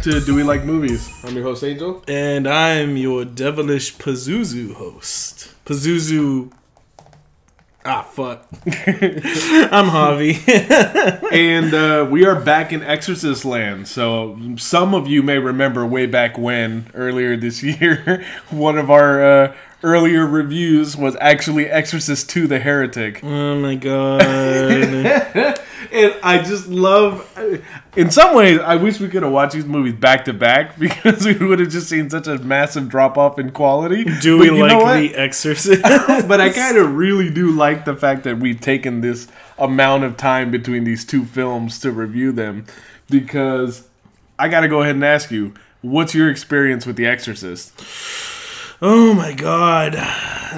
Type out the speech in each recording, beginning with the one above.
Back to Do We Like Movies? I'm your host Angel. And I'm your devilish Pazuzu host. Pazuzu. Ah, fuck. I'm Javi. and uh, we are back in Exorcist land. So some of you may remember way back when, earlier this year, one of our uh, earlier reviews was actually Exorcist 2 The Heretic. oh my god. And I just love. In some ways, I wish we could have watched these movies back to back because we would have just seen such a massive drop off in quality. Do we you know what? like The Exorcist? but I kind of really do like the fact that we've taken this amount of time between these two films to review them because I got to go ahead and ask you, what's your experience with The Exorcist? Oh my god.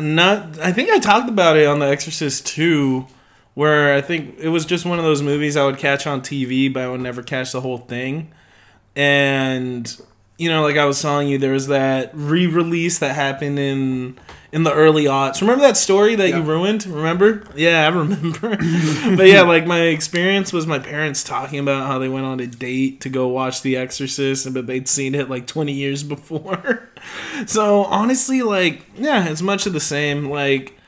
Not I think I talked about it on The Exorcist 2 where I think it was just one of those movies I would catch on TV but I would never catch the whole thing. And you know, like I was telling you there was that re-release that happened in in the early aughts. Remember that story that you ruined? Remember? Yeah, I remember. but yeah, like my experience was my parents talking about how they went on a date to go watch The Exorcist, but they'd seen it like 20 years before. so honestly, like, yeah, it's much of the same. Like,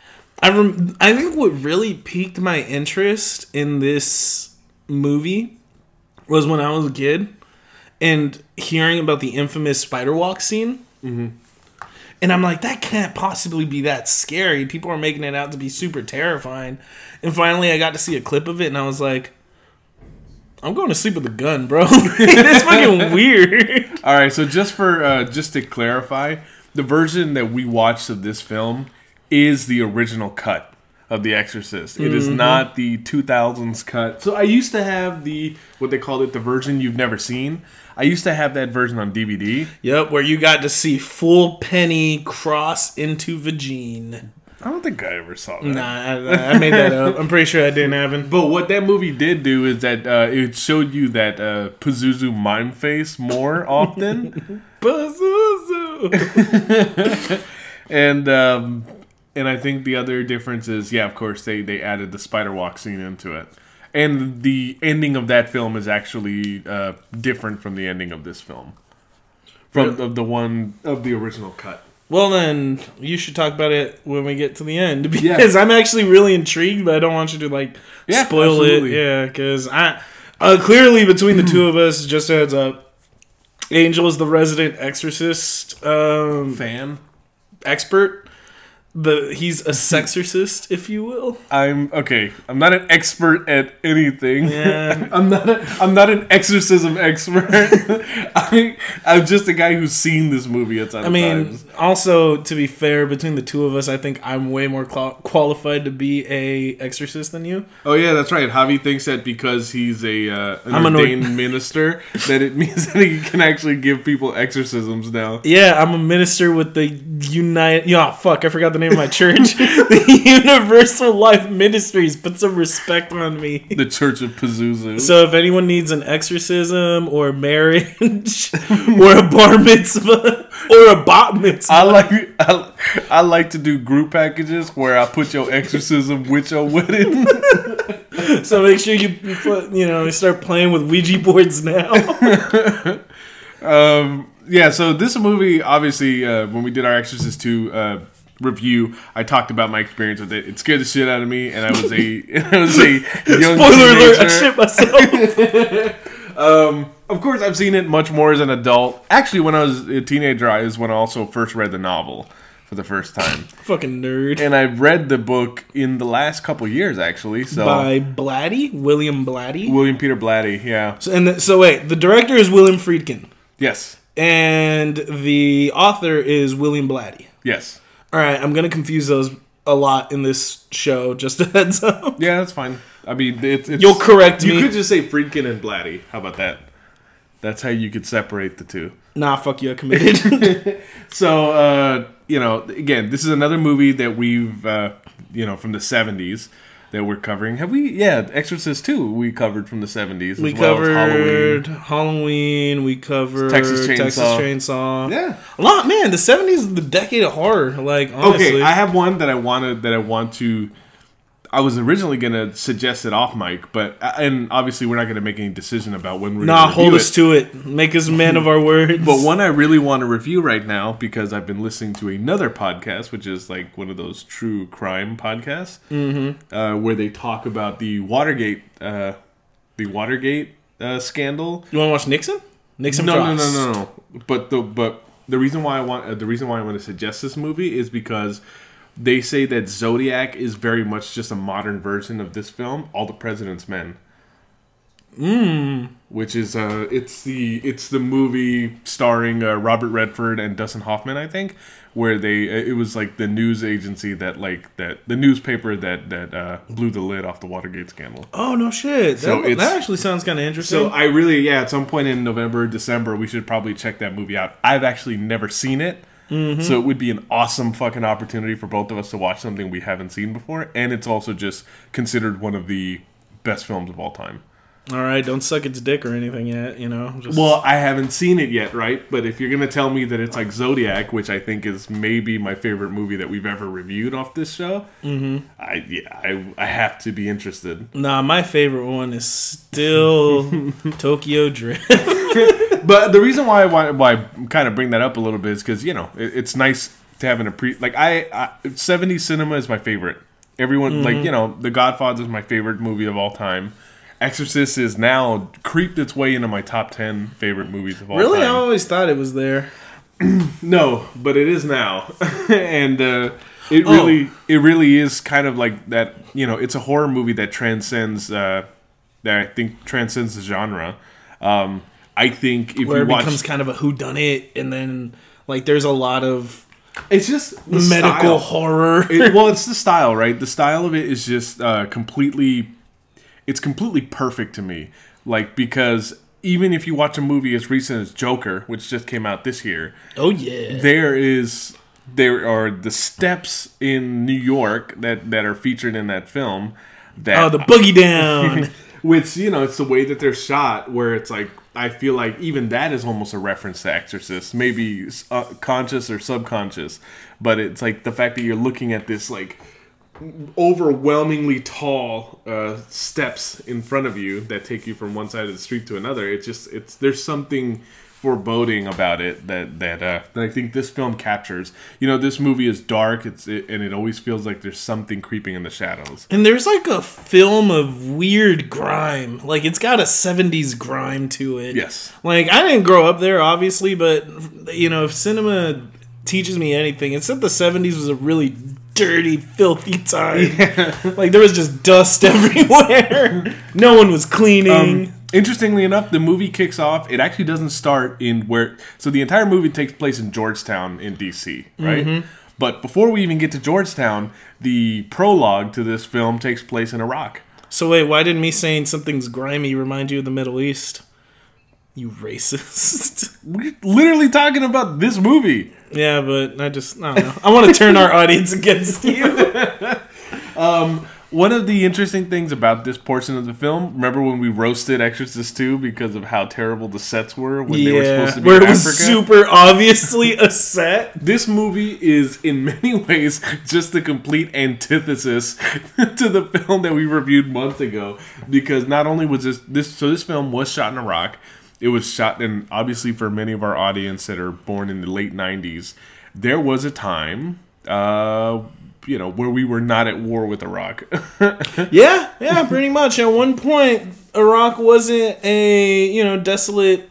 I rem- I think what really piqued my interest in this movie was when I was a kid and hearing about the infamous spider walk scene. And I'm like, that can't possibly be that scary. People are making it out to be super terrifying. And finally, I got to see a clip of it, and I was like, I'm going to sleep with a gun, bro. it's fucking weird. All right, so just for uh, just to clarify, the version that we watched of this film is the original cut of The Exorcist. It is not the 2000s cut. So I used to have the what they called it the version you've never seen. I used to have that version on DVD. Yep, where you got to see full penny cross into vagine. I don't think I ever saw that. Nah, I, I made that up. I'm pretty sure I didn't, happen. But what that movie did do is that uh, it showed you that uh, Pazuzu mime face more often. Pazuzu. and um, and I think the other difference is, yeah, of course, they they added the spider walk scene into it, and the ending of that film is actually uh, different from the ending of this film, from Really? of the one of the original cut. Well, then you should talk about it when we get to the end because I'm actually really intrigued, but I don't want you to like Yeah, spoil absolutely. it. Yeah, because I uh, clearly between the two of us, just a heads up, Angel is the resident exorcist um, Fan, expert. The he's a sexorcist, if you will. I'm okay. I'm not an expert at anything. Yeah. I'm not. A, I'm not an exorcism expert. I, I'm just a guy who's seen this movie a ton I mean, times. also to be fair, between the two of us, I think I'm way more qual- qualified to be a exorcist than you. Oh yeah, that's right. Javi thinks that because he's a uh, an I'm an or- ordained minister, that it means that he can actually give people exorcisms now. Yeah, I'm a minister with the Unite. Yeah, fuck, I forgot the name of my church. the Universal Life Ministries. Put some respect on me. The Church of Pazuzu. So if anyone needs an exorcism or marriage or a bar mitzvah or a bat mitzvah, I like I, I like to do group packages where I put your exorcism with your wedding. so make sure you you put you know start playing with Ouija boards now. um, yeah, so this movie, obviously, uh, when we did our Exorcist two uh, review, I talked about my experience with it. It scared the shit out of me, and I was a I was a young Spoiler alert! I shit myself. Um, of course, I've seen it much more as an adult. Actually, when I was a teenager, I is when I also first read the novel for the first time, Fucking nerd. and I've read the book in the last couple years, actually. So By Blatty, William Blatty. William Peter Blatty, yeah, So, and the, so wait, the director is William Friedkin, yes, and the author is William Blatty. yes, All right, I'm gonna confuse those a lot in this show. Just a heads up. yeah, that's fine. I mean, it's, it's You'll correct You me. could just say Friedkin and Blatty. How about that? That's how you could separate the two. Nah, fuck you, I committed. So, uh, you know, again, this is another movie that we've, uh, you know, from the 70s that we're covering. Have we? Yeah, Exorcist 2 we covered from the 70s. we as well as covered Halloween. We covered Texas Chainsaw. Texas Chainsaw. Yeah. a lot, man. The '70s is the decade of horror. Like honestly, Okay, I have one that I wanted that I want to. I was originally gonna suggest it off mic, but uh, and obviously we're not gonna make any decision about when we're Nah, hold us it. to it. Make us men of our words. But one I really want to review right now because I've been listening to another podcast, which is like one of those true crime podcasts, mm-hmm. uh, where they talk about the Watergate, uh, the Watergate uh, scandal. you want to watch Nixon? Nixon No, no, no, no, no. But the but the reason why I want uh, the reason why I want to suggest this movie is because they say that Zodiac is very much just a modern version of this film, All the President's Men. Mm. Which is uh, it's the it's the movie starring uh, Robert Redford and Dustin Hoffman, I think, where they uh, it was like the news agency that like that the newspaper that that uh, blew the lid off the Watergate scandal. Oh no shit. So that, that actually sounds kind of interesting. So I really, yeah, at some point in November, December, we should probably check that movie out. I've actually never seen it, so it would be an awesome fucking opportunity for both of us to watch something we haven't seen before, and it's also just considered one of the best films of all time. All right, don't suck its dick or anything yet. You know. Just, Well, I haven't seen it yet, right? But if you're gonna tell me that it's like Zodiac, which I think is maybe my favorite movie that we've ever reviewed off this show, mm-hmm. I yeah, I, I have to be interested. nah, my favorite one is still Tokyo Drift. But the reason why I why I kind of bring that up a little bit is because you know it, it's nice to have an appre like I, I 70s cinema is my favorite. Everyone like you know The Godfather is my favorite movie of all time. Exorcist is now creeped its way into my top ten favorite movies of all time. really, I always thought it was there. No, but it is now, and uh, it Oh. really it really is kind of like that. You know, it's a horror movie that transcends uh, that I think transcends the genre. Um, I think if Where you it watch, becomes kind of a whodunit, and then like there's a lot of it's just medical style. horror. It, well, it's the style, right? The style of it is just uh, completely. It's completely perfect to me, like because even if you watch a movie as recent as Joker, which just came out this year, oh yeah. there is there are the steps in New York that that are featured in that film. That Oh, the boogie down. which you know it's the way that they're shot where it's like i feel like even that is almost a reference to exorcist maybe uh, conscious or subconscious but it's like the fact that you're looking at this like overwhelmingly tall uh, steps in front of you that take you from one side of the street to another it's just it's there's something foreboding about it that that uh, that I think this film captures. You know, this movie is dark. It's it, and it always feels like there's something creeping in the shadows. And there's like a film of weird grime. Like it's got a 70s grime to it. Yes. Like I didn't grow up there obviously, but you know, if cinema teaches me anything, it's that the 70s was a really dirty, filthy time. Like there was just dust everywhere. no one was cleaning. Um, interestingly enough, the movie kicks off. It actually doesn't start in where. So the entire movie takes place in Georgetown in DC, right? Mm-hmm. But before we even get to Georgetown, the prologue to this film takes place in Iraq. so wait, why did me saying something's grimy remind you of the Middle East? You racist. We're literally talking about this movie. yeah, but I just I don't know. I want to turn our audience against you. One of the interesting things about this portion of the film, remember when we roasted Exorcist 2 because of how terrible the sets were when they were supposed to be where in it was super obviously a set. this movie is in many ways just the complete antithesis to the film that we reviewed months ago because not only was this this so this film was shot in Iraq. It was shot and obviously for many of our audience that are born in the late 90s there was a time uh you know where we were not at war with Iraq Yeah, yeah, pretty much. At one point, Iraq wasn't a you know desolate,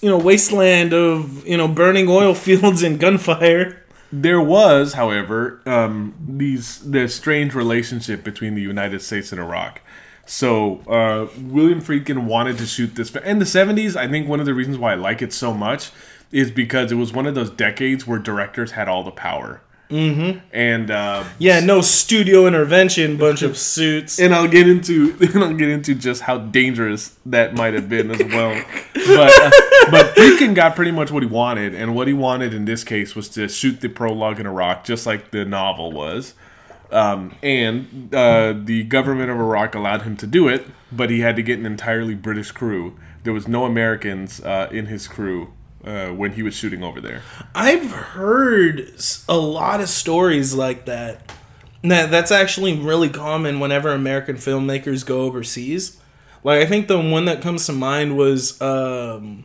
you know wasteland of you know burning oil fields and gunfire. There was, however, um, these the strange relationship between the United States and Iraq. So uh, William Friedkin wanted to shoot this in the '70s. I think one of the reasons why I like it so much is because it was one of those decades where directors had all the power. Mm-hmm. And uh, Yeah, no studio intervention, bunch of suits. and I'll get into and I'll get into just how dangerous that might have been as well. But uh, but Friedkin got pretty much what he wanted, and what he wanted in this case was to shoot the prologue in Iraq, just like the novel was. Um, and uh, the government of Iraq allowed him to do it, but he had to get an entirely British crew. There was no Americans uh, in his crew uh, when he was shooting over there. I've heard a lot of stories like that. That that's actually really common whenever American filmmakers go overseas. Like I think the one that comes to mind was um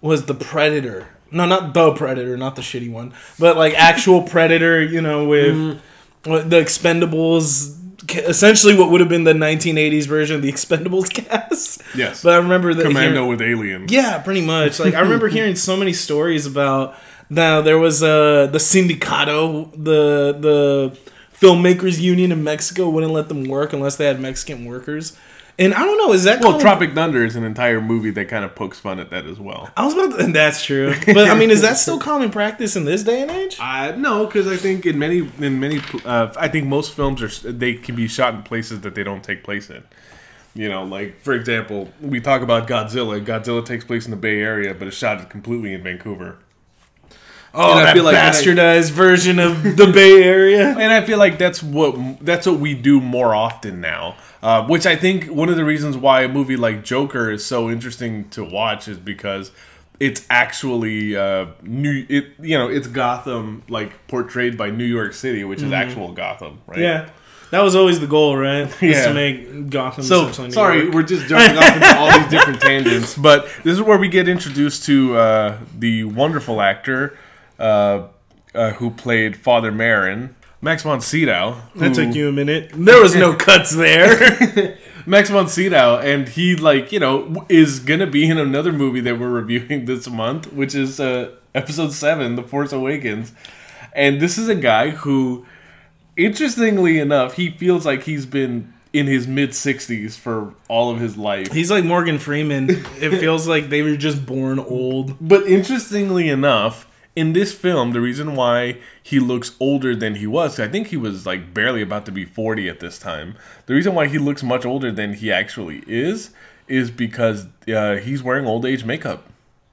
was the Predator. No, not the Predator, not the shitty one, but like actual Predator. You know, with, with the Expendables. Essentially, what would have been the 1980s version of the Expendables cast. Yes. but I remember that Commando hearing- with aliens. yeah, pretty much. Like I remember hearing so many stories about now there was uh the sindicato, the the filmmakers union in Mexico wouldn't let them work unless they had Mexican workers. And I don't know, is that Well, Tropic Thunder is an entire movie that kind of pokes fun at that as well. I was about to, and that's true. But I mean, is that still common practice in this day and age? Uh, no, because I think in many in many uh, I think most films are they can be shot in places that they don't take place in. You know, like for example, we talk about Godzilla. Godzilla takes place in the Bay Area, but it's shot completely in Vancouver. Oh, And I that feel like when I- bastardized version of the Bay Area. And I feel like that's what that's what we do more often now. Uh, which I think one of the reasons why a movie like Joker is so interesting to watch is because it's actually uh, new. It you know it's Gotham like portrayed by New York City, which is actual Gotham, right? Yeah. That was always the goal, right? Was Yeah. to make Gotham So New sorry, York. we're just jumping off into all these different tangents, but this is where we get introduced to uh, the wonderful actor uh, uh, who played Father Merrin, Max von Sydow. That took you a minute. There was no cuts there. Max von Sydow, and he like you know is gonna be in another movie that we're reviewing this month, which is uh, episode seven, The Force Awakens, and this is a guy who, interestingly enough, he feels like he's been in his mid sixties for all of his life. He's like Morgan Freeman. It feels like they were just born old. But interestingly enough, in this film, the reason why he looks older than he was, I think he was like barely about to be 40 at this time. The reason why he looks much older than he actually is is because uh, he's wearing old age makeup.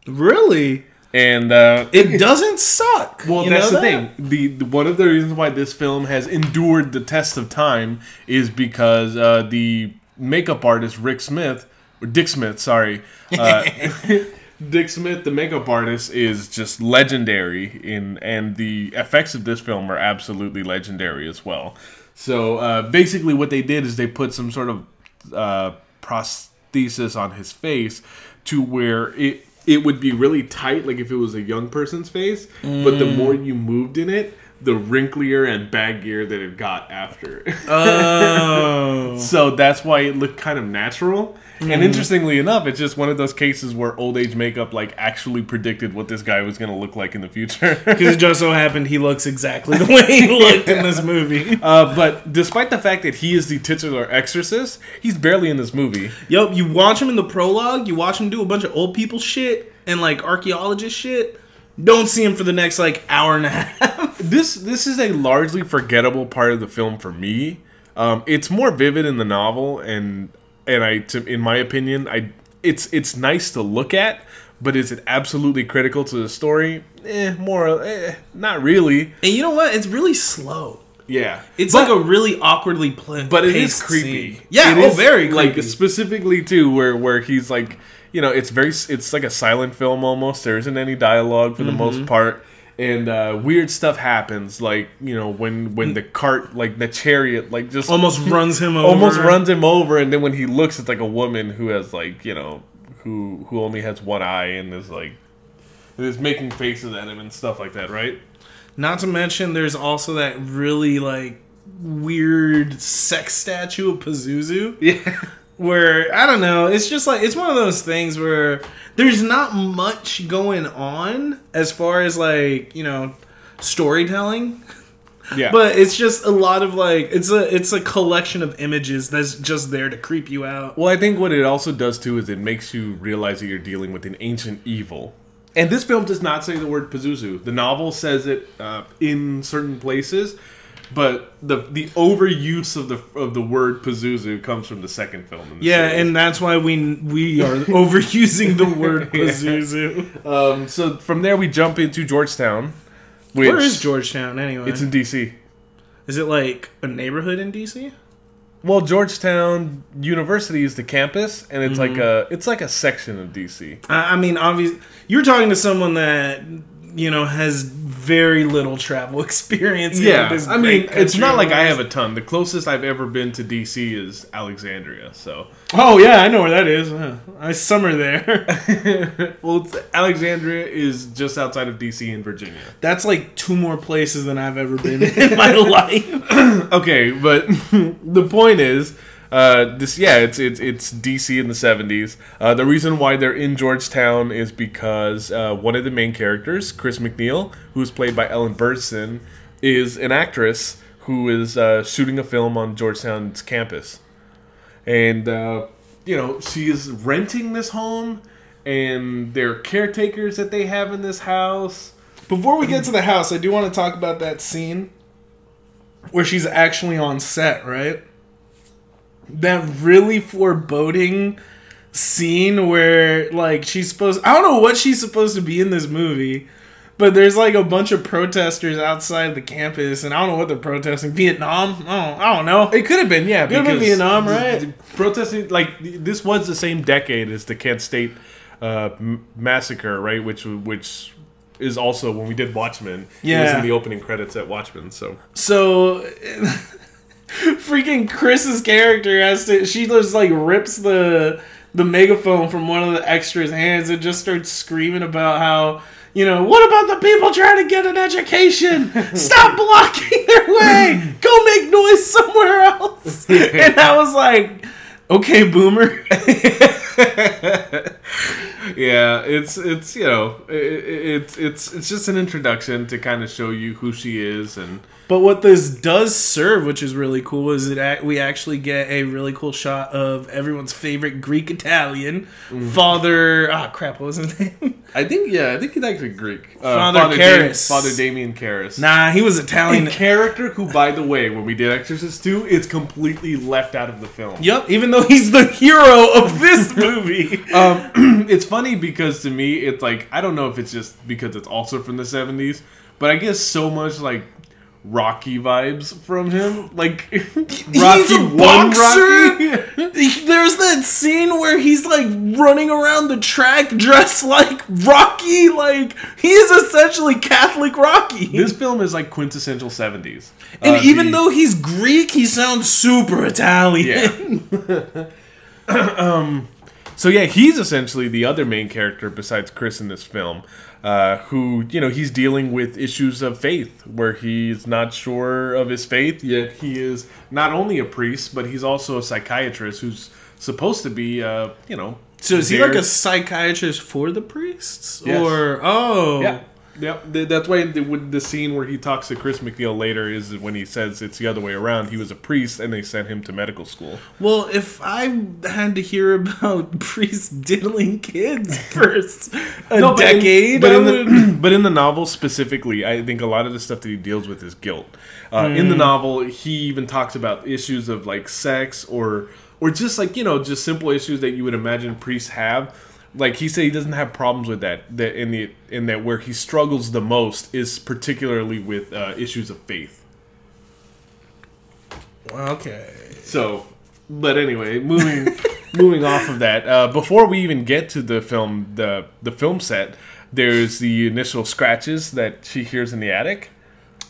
Really? And uh, It doesn't suck. well, You that's the that? thing. The, the one of the reasons why this film has endured the test of time is because uh, the makeup artist Rick Smith, or Dick Smith, sorry, uh, Dick Smith, the makeup artist, is just legendary in, and the effects of this film are absolutely legendary as well. So uh, basically, what they did is they put some sort of uh, prosthesis on his face to where it it would be really tight, like if it was a young person's face. But the more you moved in it, the wrinklier and baggier that it got after. Oh. so that's why it looked kind of natural. And interestingly enough, it's just one of those cases where old age makeup like actually predicted what this guy was going to look like in the future. Because it just so happened he looks exactly the way he looked in this movie. uh, but despite the fact that he is the titular exorcist, he's barely in this movie. Yep, you watch him in the prologue, you watch him do a bunch of old people shit and like archaeologist shit. Don't see him for the next like hour and a half. This this is a largely forgettable part of the film for me. Um, it's more vivid in the novel, and and I, to, in my opinion, I it's it's nice to look at, but is it absolutely critical to the story? Eh, more, eh, not really. And you know what? It's really slow. Yeah, It's But- like a really awkwardly played. but it is creepy. Yeah, It oh, is, very creepy. Like specifically too, where where he's like, you know, it's very, it's like a silent film almost. There isn't any dialogue for the Mm-hmm. most part, and uh, weird stuff happens. Like you know, when when the cart, like the chariot, like just almost runs him over. almost runs him over, and then when he looks, it's like a woman who has like you know, who who only has one eye and is like. Is making faces at him and stuff like that, right? Not to mention, there's also that really like weird sex statue of Pazuzu. Yeah. Where I don't know, it's just like it's one of those things where there's not much going on as far as like, you know, storytelling, Yeah. but it's just a lot of like it's a it's a collection of images that's just there to creep you out. Well, I think what it also does too is it makes you realize that you're dealing with an ancient evil. And this film does not say the word Pazuzu. The novel says it uh, in certain places, but the the overuse of the of the word Pazuzu comes from the second film. In the Yeah, series. and that's why we we are overusing the word Pazuzu. um, so from there we jump into Georgetown. Which Where is Georgetown anyway? It's in D.C. is it like a neighborhood in DC? Well, Georgetown University is the campus, and it's like Mm-hmm. a it's like a section of D.C. I, I mean, obviously, you're talking to someone that you know, has very little travel experience. Yeah, I mean, it's not like I have a ton. The closest I've ever been to DC is Alexandria. So, Oh yeah, I know where that is. Uh, I summer there. well, Alexandria is just outside of DC in Virginia. That's like two more places than I've ever been in my life. Okay, but the point is, uh, this yeah, it's it's it's DC in the seventies. Uh, the reason why they're in Georgetown is because uh, one of the main characters, Chris MacNeil, who's played by Ellen Burstyn, is an actress who is uh, shooting a film on Georgetown's campus, and uh, you know she is renting this home, and there are caretakers that they have in this house. Before we get to the house, I do want to talk about that scene where she's actually on set, right? That really foreboding scene where like she's supposed I don't know what she's supposed to be in this movie, but there's like a bunch of protesters outside the campus and I don't know what they're protesting. Vietnam? I don't, I don't know. It could have been, yeah. Could have been Vietnam, right? Protesting, like this was the same decade as the Kent State uh, m- massacre, right? Which which is also when we did Watchmen. it was Yeah. in the opening credits at Watchmen. So So freaking Chris's character has to she just like rips the the megaphone from one of the extras' hands and just starts screaming about how you know, what about the people trying to get an education? Stop blocking their way. Go make noise somewhere else. And I was like, okay, boomer. yeah, it's it's you know it, it, it's it's it's just an introduction to kind of show you who she is and But what this does serve, which is really cool, is that ac- we actually get a really cool shot of everyone's favorite Greek Italian father. Ah, crap, what was his name? I think yeah I think he's actually Greek. Uh, Father Dam- Karras. Father Damien Karras. nah, he was a Italian. character who, by the way, when we did Exorcist 2, is completely left out of the film. Yep, even though he's the hero of this movie. Um, it's funny because to me, it's like I don't know if it's just because it's also from the '70s, but I get so much like Rocky vibes from him, like Rocky a One boxer? Rocky. There's that scene where he's like running around the track dressed like Rocky. Like he is essentially Catholic Rocky. this film is like quintessential '70s, and Uh, even the- though he's Greek, he sounds super Italian. yeah. So yeah, he's essentially the other main character besides Chris in this film, uh, who you know he's dealing with issues of faith, where he's not sure of his faith, yet he is not only a priest, but he's also a psychiatrist who's supposed to be, uh, you know. So is he like a psychiatrist for the priests, Yes. or oh, Yeah. Yeah, that's why the, with the scene where he talks to Chris MacNeil later is when he says it's the other way around. He was a priest, and they sent him to medical school. Well, if I had to hear about priests diddling kids for s- a No, but in- decade, but in, the but in the novel specifically, I think a lot of the stuff that he deals with is guilt. Uh, In Mm. the novel, he even talks about issues of like sex or or just like you know just simple issues that you would imagine priests have. Like he said, he doesn't have problems with that. That in the in that where he struggles the most is particularly with uh, issues of faith. okay. So, but anyway, moving moving off of that, uh, before we even get to the film, the the film set, there's the initial scratches that she hears in the attic.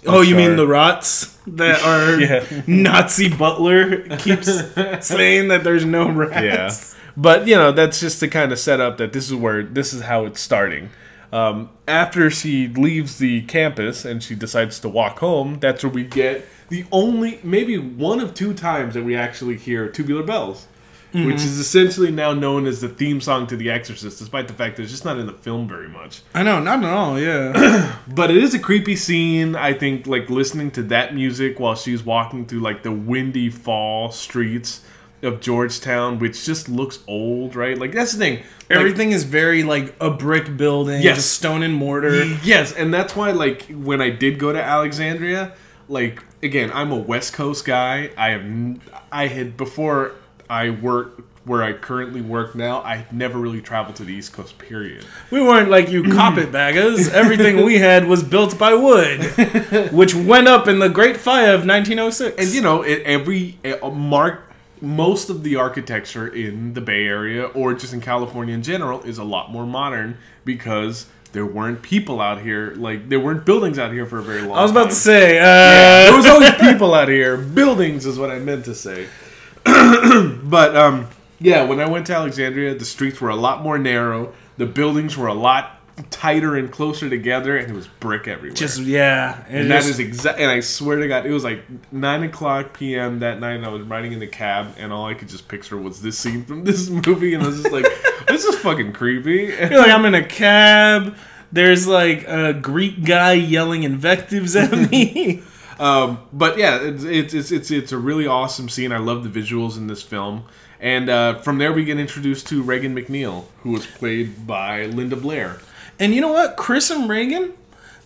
Oh, you mean the rots that are Yeah. Nazi butler keeps saying that there's no rats? Yeah, but you know that's just to kind of set up that this is where this is how it's starting. Um, after she leaves the campus and she decides to walk home, that's where we get the only, maybe one of two times that we actually hear tubular bells, which is essentially now known as the theme song to The Exorcist, despite the fact that it's just not in the film very much. I know, not at all. Yeah, But it is a creepy scene. I think, like listening to that music while she's walking through like the windy fall streets of Georgetown, which just looks old, right? Like that's the thing. Like, everything is very like a brick building, Yes. just stone and mortar. Yes, and that's why like when I did go to Alexandria, like again, I'm a West Coast guy. I have I had before I worked where I currently work now. I never really traveled to the East Coast. Period. We weren't like you carpetbaggers. Everything we had was built by wood, which went up in the Great Fire of 1906. And you know, it, every uh, mark most of the architecture in the Bay Area or just in California in general is a lot more modern because there weren't people out here. Like there weren't buildings out here for a very long. I was about time. to say, uh, Yeah, there was always people out here. Buildings is what I meant to say. but um, yeah, when I went to Alexandria, the streets were a lot more narrow. The buildings were a lot tighter and closer together, and it was brick everywhere. just yeah, and that is exact. And I swear to God, it was like nine o'clock p.m. that night. And I was riding in the cab, and all I could just picture was this scene from this movie, and I was just like, "This is fucking creepy." feel like I'm in a cab. There's like a Greek guy yelling invectives at me. Um, but yeah, it's, it's it's it's it's a really awesome scene. I love the visuals in this film, and uh, from there we get introduced to Regan MacNeil, who was played by Linda Blair. And you know what? Chris and Regan,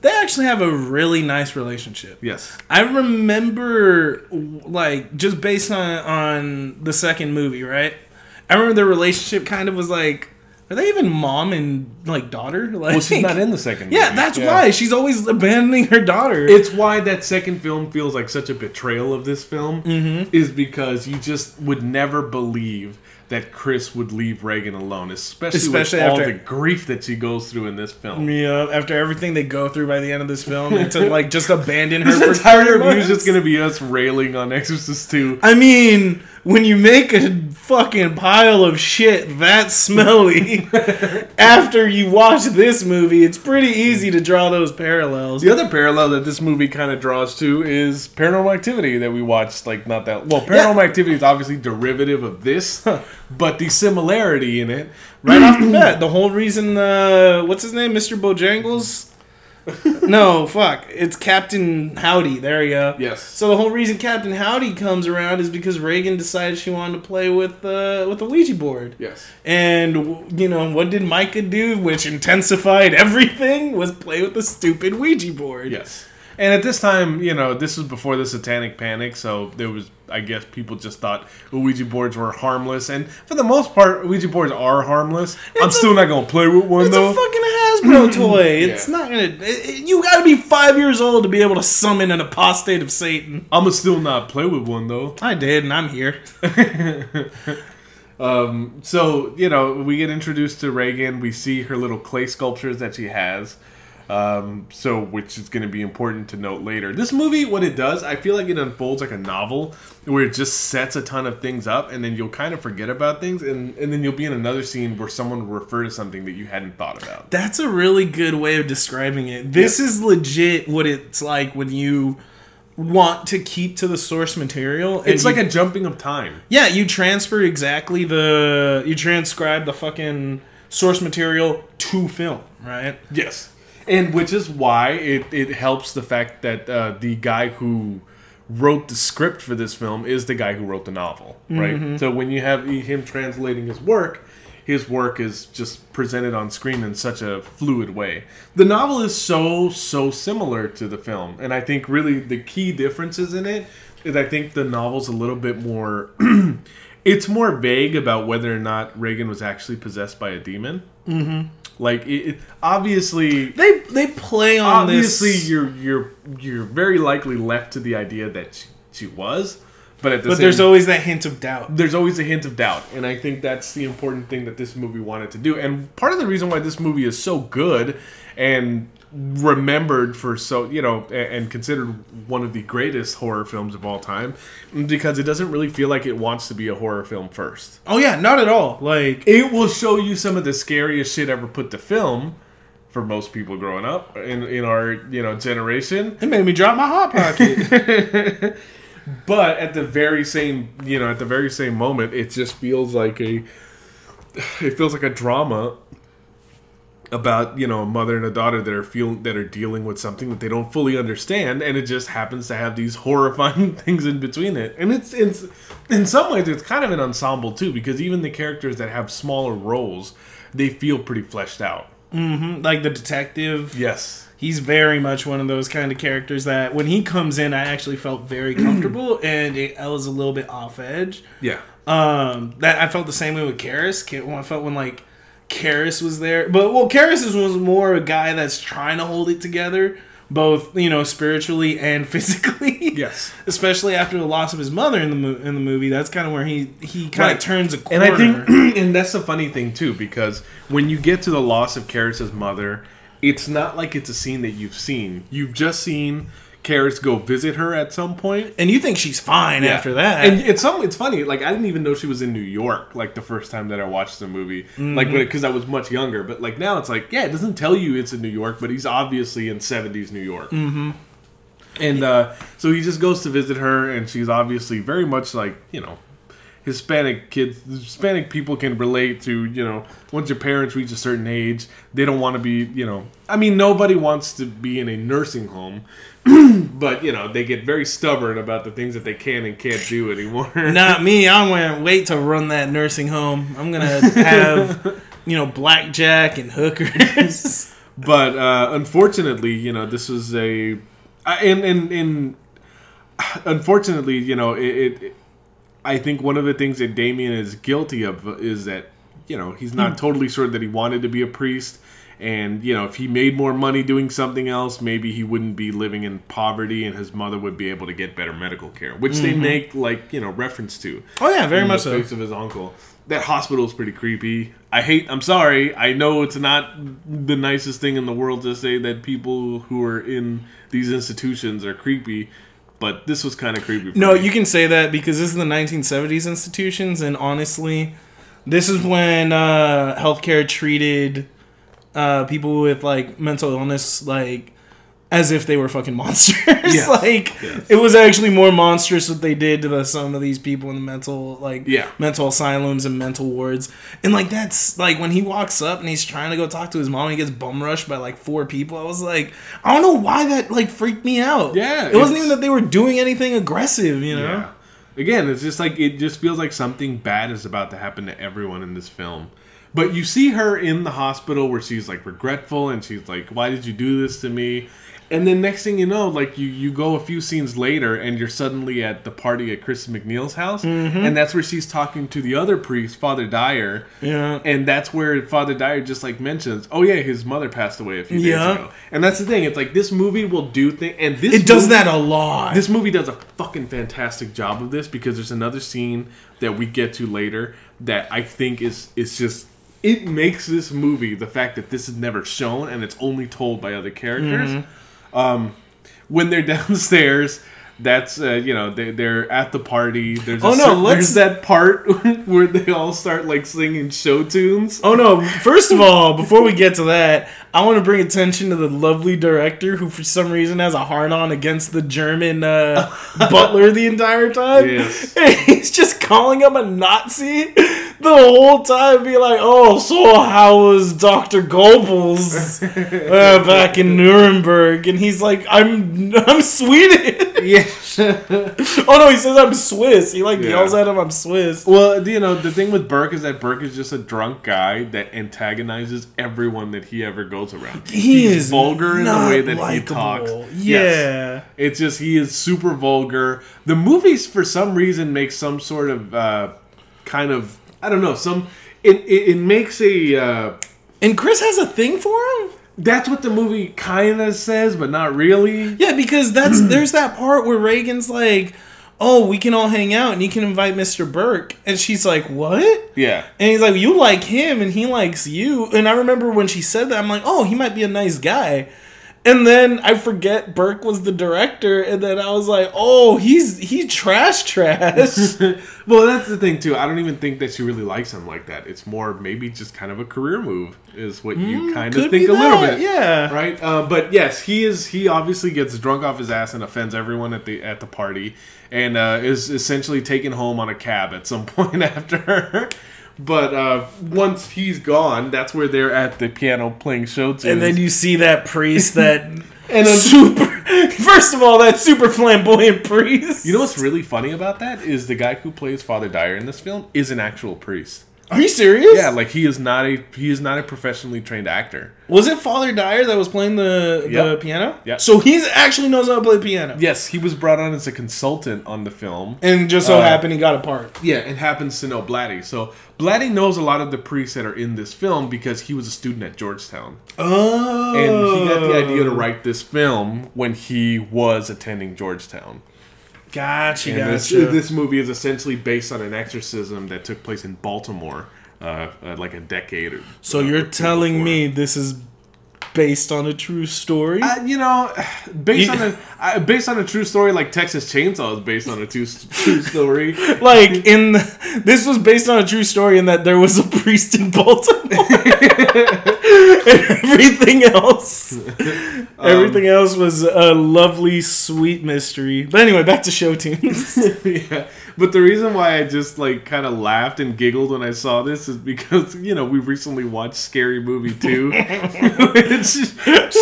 they actually have a really nice relationship. Yes, I remember, like, just based on on the second movie, right? I remember their relationship kind of was like, are they even mom and like daughter? Like, well, she's not in the second. Yeah, movie. that's why she's always abandoning her daughter. It's why that second film feels like such a betrayal of this film, Mm-hmm. is because you just would never believe that Chris would leave Regan alone, especially, Especially with all the grief that she goes through in this film. yeah, after everything they go through by the end of this film, and to like just abandon her This for entire review is just going to be us railing on Exorcist 2. I mean, when you make a fucking pile of shit that smelly after you watch this movie, it's pretty easy to draw those parallels. The other parallel that this movie kind of draws to is Paranormal Activity that we watched like not that well. Paranormal Activity is obviously derivative of this, but the similarity in it, Right off the bat, the whole reason, uh, what's his name, Mr. Bojangles? No, fuck, it's Captain Howdy. There you go. yes, So the whole reason Captain Howdy comes around is because Regan decided she wanted to play with uh, with the Ouija board. yes, And you know what did Micah do, which intensified everything, was play with the stupid Ouija board. yes. And at this time, you know, this was before the Satanic Panic, so there was, I guess, people just thought Ouija boards were harmless, and for the most part, Ouija boards are harmless. I'm a- still not gonna play with one It's though. a fucking Hasbro toy. It's Yeah. not gonna. it- you gotta be five years old to be able to summon an apostate of Satan. I'm gonna still not play with one though. I did, and I'm here. Um, so you know, we get introduced to Regan. We see her little clay sculptures that she has. Um, so which is going to be important to note later. This movie, what it does, I feel like it unfolds like a novel where it just sets a ton of things up, and then you'll kind of forget about things, and and then you'll be in another scene where someone will refer to something that you hadn't thought about. That's a really good way of describing it. This is legit what it's like when you want to keep to the source material. It's like you- a jumping of time. yeah, you transfer exactly the you transcribe the fucking source material to film, right? Yes. And which is why it, it helps the fact that uh, the guy who wrote the script for this film is the guy who wrote the novel, right? So when you have him translating his work, his work is just presented on screen in such a fluid way. The novel is so, so similar to the film. And I think really the key differences in it is I think the novel's a little bit more. it's more vague about whether or not Regan was actually possessed by a demon. Mm-hmm. Like it, it, obviously, They they play on obviously this. you're you're you're very likely left to the idea that she, she was, but at the but same, there's always that hint of doubt. there's always a hint of doubt, and I think that's the important thing that this movie wanted to do. And part of the reason why this movie is so good and remembered for so you know and considered one of the greatest horror films of all time because it doesn't really feel like it wants to be a horror film first Oh yeah, not at all. Like it will show you some of the scariest shit ever put to film for most people growing up in, in our you know generation it made me drop my hot pocket. but at the very same you know at the very same moment it just feels like a it feels like a drama about you know a mother and a daughter that are feel that are dealing with something that they don't fully understand and it just happens to have these horrifying things in between it and it's it's in some ways it's kind of an ensemble too because even the characters that have smaller roles they feel pretty fleshed out like the detective. yes He's very much one of those kind of characters that when he comes in, I actually felt very comfortable, and it, I was a little bit off edge. yeah Um, that I felt the same way with Karras. I felt when like Karras was there, but well, Karras was more a guy that's trying to hold it together, both you know spiritually and physically. yes Especially after the loss of his mother in the mo- in the movie, that's kind of where he he kind of Right. turns a corner. And. I think, and that's the funny thing too, because when you get to the loss of Karras's mother, it's not like it's a scene that you've seen. You've just seen Karras go visit her at some point. And you think she's fine Yeah. after that. And it's some. It's funny. Like I didn't even know she was in New York. Like the first time that I watched the movie, like Mm-hmm. because I was much younger. But like now, it's like yeah, it doesn't tell you it's in New York, but he's obviously in '70s New York. Mm-hmm. And uh, so he just goes to visit her, and she's obviously very much like you know. Hispanic kids, Hispanic people can relate to, you know, once your parents reach a certain age, they don't want to be, you know, I mean, nobody wants to be in a nursing home, but, you know, they get very stubborn about the things that they can and can't do anymore. Not me. I'm gonna wait to run that nursing home. I'm gonna have, you know, blackjack and hookers. but uh, unfortunately, you know, this was a, and and and unfortunately, you know, it, it. I think one of the things that Damien is guilty of is that you know he's not hmm. totally sure that he wanted to be a priest, and you know if he made more money doing something else, maybe he wouldn't be living in poverty, and his mother would be able to get better medical care, which they mm-hmm. make like you know reference to. oh yeah, very in much the so. face of his uncle. That hospital is pretty creepy. I hate. I'm sorry. I know it's not the nicest thing in the world to say that people who are in these institutions are creepy, but this was kind of creepy. No, me. you can say that because this is the 1970s institutions, and honestly, this is when uh, healthcare treated uh, people with like mental illness like as if they were fucking monsters. Yes. like Yes. it was actually more monstrous what they did to the, some of these people in the mental like Yeah. mental asylums and mental wards. And like that's like when he walks up and he's trying to go talk to his mom, and he gets bum rushed by like four people. I was like, I don't know why that like freaked me out. Yeah, it wasn't even that they were doing anything aggressive, you know. Yeah. Again, it's just like it just feels like something bad is about to happen to everyone in this film. But you see her in the hospital where she's like regretful and she's like, "Why did you do this to me?" And then next thing you know, like you you go a few scenes later and you're suddenly at the party at Chris MacNeil's house, and that's where she's talking to the other priest, Father Dyer. Yeah. And that's where Father Dyer just like mentions, "Oh yeah, his mother passed away a few days Yeah. ago." And that's the thing; it's like this movie will do thing, and this It does movie- that a lot. this movie does a fucking fantastic job of this because there's another scene that we get to later that I think is is just it makes this movie the fact that this is never shown and it's only told by other characters. Mm-hmm. Um, when they're downstairs, that's uh, you know they, they're at the party. There's Oh, no, cer- let's- there's that part where they all start like singing show tunes. Oh no! First of all, before we get to that, I want to bring attention to the lovely director who, for some reason, has a hard on against the German uh, butler the entire time. Yes. He's just calling him a Nazi the whole time, be like, "Oh, so how was Doctor Goebbels uh, back in Nuremberg?" And he's like, "I'm I'm Swedish." Yes. oh no, he says I'm Swiss. He like Yeah. yells at him, "I'm Swiss." Well, you know, the thing with Burke is that Burke is just a drunk guy that antagonizes everyone that he ever goes around. He He's is vulgar in the way that he talks. Yeah. Yes. It's just he is super vulgar. The movies, for some reason, make some sort of uh, kind of I don't know some. It it, it makes a. Uh, And Chris has a thing for him. that's what the movie kind of says, but not really. Yeah, because that's there's that part where Regan's like, "Oh, we can all hang out and you can invite Mr. Burke," and she's like, "What?" Yeah. And he's like, "You like him and he likes you." And I remember when she said that, I'm like, "Oh, he might be a nice guy." And then I forget Burke was the director, and then I was like, "Oh, he's he trash trash." well, that's the thing too. I don't even think that she really likes him like that. It's more maybe just kind of a career move, is what you kind of think a little bit. yeah. Right. Uh, but yes, he is. He obviously gets drunk off his ass and offends everyone at the at the party, and uh, is essentially taken home on a cab at some point after. But uh, once he's gone, that's where they're at the piano playing show tunes. and then you see that priest that And then- super. First of all, that super flamboyant priest. you know what's really funny about that is the guy who plays Father Dyer in this film is an actual priest. Are you serious? Yeah, like he is not a he is not a professionally trained actor. Was it Father Dyer that was playing the the Yep. piano? Yeah. So he's actually knows how to play piano. Yes, he was brought on as a consultant on the film. And just so Uh, happened he got a part. Yeah, and happens to know Blatty. So Blatty knows a lot of the priests that are in this film because he was a student at Georgetown. Oh. And he got the idea to write this film when he was attending Georgetown. Gotcha, And this, gotcha. this movie is essentially based on an exorcism that took place in Baltimore, uh, uh, like a decade. Or, so you're telling before. me this is based on a true story. Uh, you know, based on a uh, based on a true story, like Texas Chainsaw is based on a true, true story. like in the, this was based on a true story in that there was a priest in Baltimore. and everything else, everything else was a lovely, sweet mystery. But anyway, back to show tunes. yeah, but the reason why I just like kind of laughed and giggled when I saw this is because you know we recently watched Scary Movie two,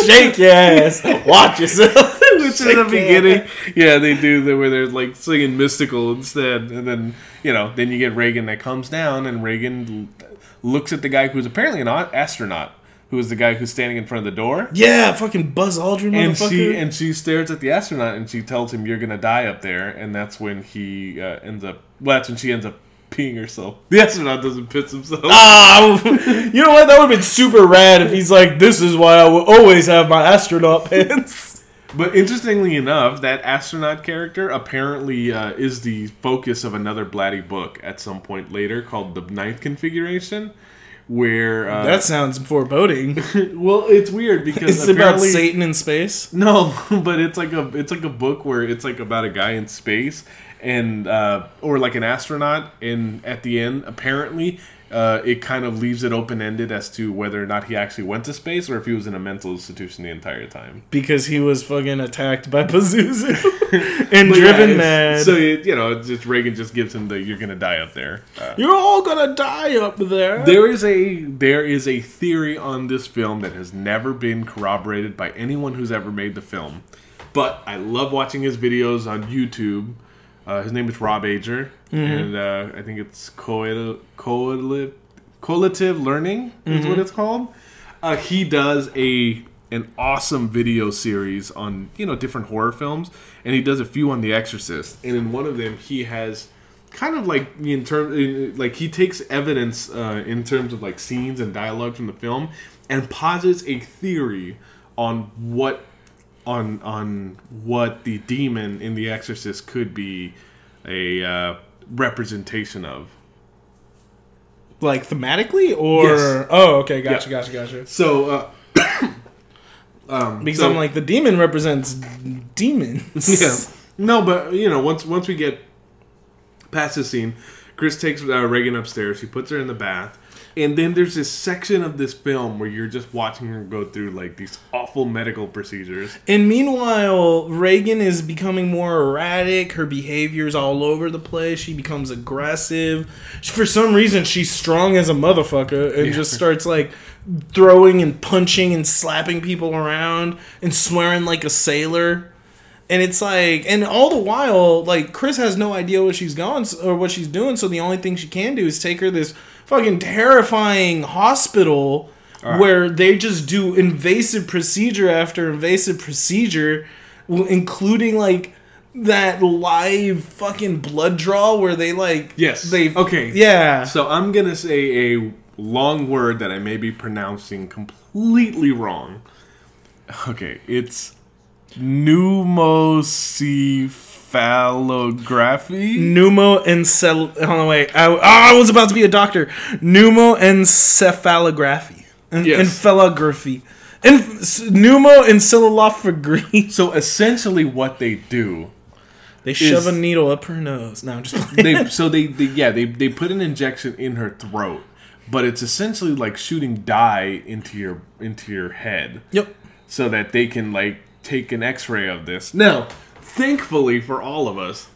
Shake your ass, watch yourself. which in the beginning, yeah, they do that where they're like singing mystical instead, and then you know then you get Regan that comes down and Regan looks at the guy who's apparently an astronaut, who is the guy who's standing in front of the door. Yeah, fucking Buzz Aldrin, and she and she stares at the astronaut and she tells him you're gonna die up there and that's when he uh, ends up well that's when she ends up peeing herself the astronaut doesn't piss himself Ah, you know what? That would have been super rad if he's like, "This is why I will always have my astronaut pants." but interestingly enough that astronaut character apparently uh, is the focus of another Blatty book at some point later called the ninth configuration where uh, That sounds foreboding. well it's weird because It's about Satan in space. No, but it's like a it's like a book where it's like about a guy in space and uh, or like an astronaut and at the end apparently uh, it kind of leaves it open ended as to whether or not he actually went to space or if he was in a mental institution the entire time. because he was fucking attacked by Pazuzu and But yeah, driven it's- mad. So it, you know, just Regan just gives him the "you're gonna die up there." Uh, You're all gonna die up there. There is a there is a theory on this film that has never been corroborated by anyone who's ever made the film, but I love watching his videos on YouTube. Uh, his name is Rob Ager, and uh, I think it's coel- collative learning is what it's called. Uh, he does a an awesome video series on you know different horror films, and he does a few on The Exorcist. And in one of them, he has kind of like in terms like he takes evidence uh, in terms of like scenes and dialogue from the film and posits a theory on what on on what the demon in the exorcist could be a uh, representation of like thematically, or Yes. oh, okay, gotcha, Yeah. gotcha, gotcha. so uh, um, Because so- I'm like the demon represents demons. yeah. No, but you know, once once we get past this scene, Chris takes uh, Regan upstairs. He puts her in the bath, and then there's this section of this film where you're just watching her go through like these awful medical procedures. And meanwhile, Regan is becoming more erratic. Her behavior's all over the place. She becomes aggressive. For some reason, she's strong as a motherfucker and just starts like throwing and punching and slapping people around and swearing like a sailor. And it's like, and all the while, like Chris has no idea what she's going or what she's doing. So the only thing she can do is take her this fucking terrifying hospital where they just do invasive procedure after invasive procedure, including like that live fucking blood draw where they like Yes. they Okay. yeah So I'm gonna say a long word that I may be pronouncing completely wrong. Okay, it's pneumocephalography. pneumoencel. Hold on, wait. I, oh, I was about to be a doctor. Pneumoencephalography. En- Yes. Encephalography. En- s- pneumoencephalography. So essentially, what they do They shove Is- a needle up her nose. No, I'm just they so they, they yeah they they put an injection in her throat, but it's essentially like shooting dye into your into your head. yep. so that they can like take an x-ray of this now thankfully for all of us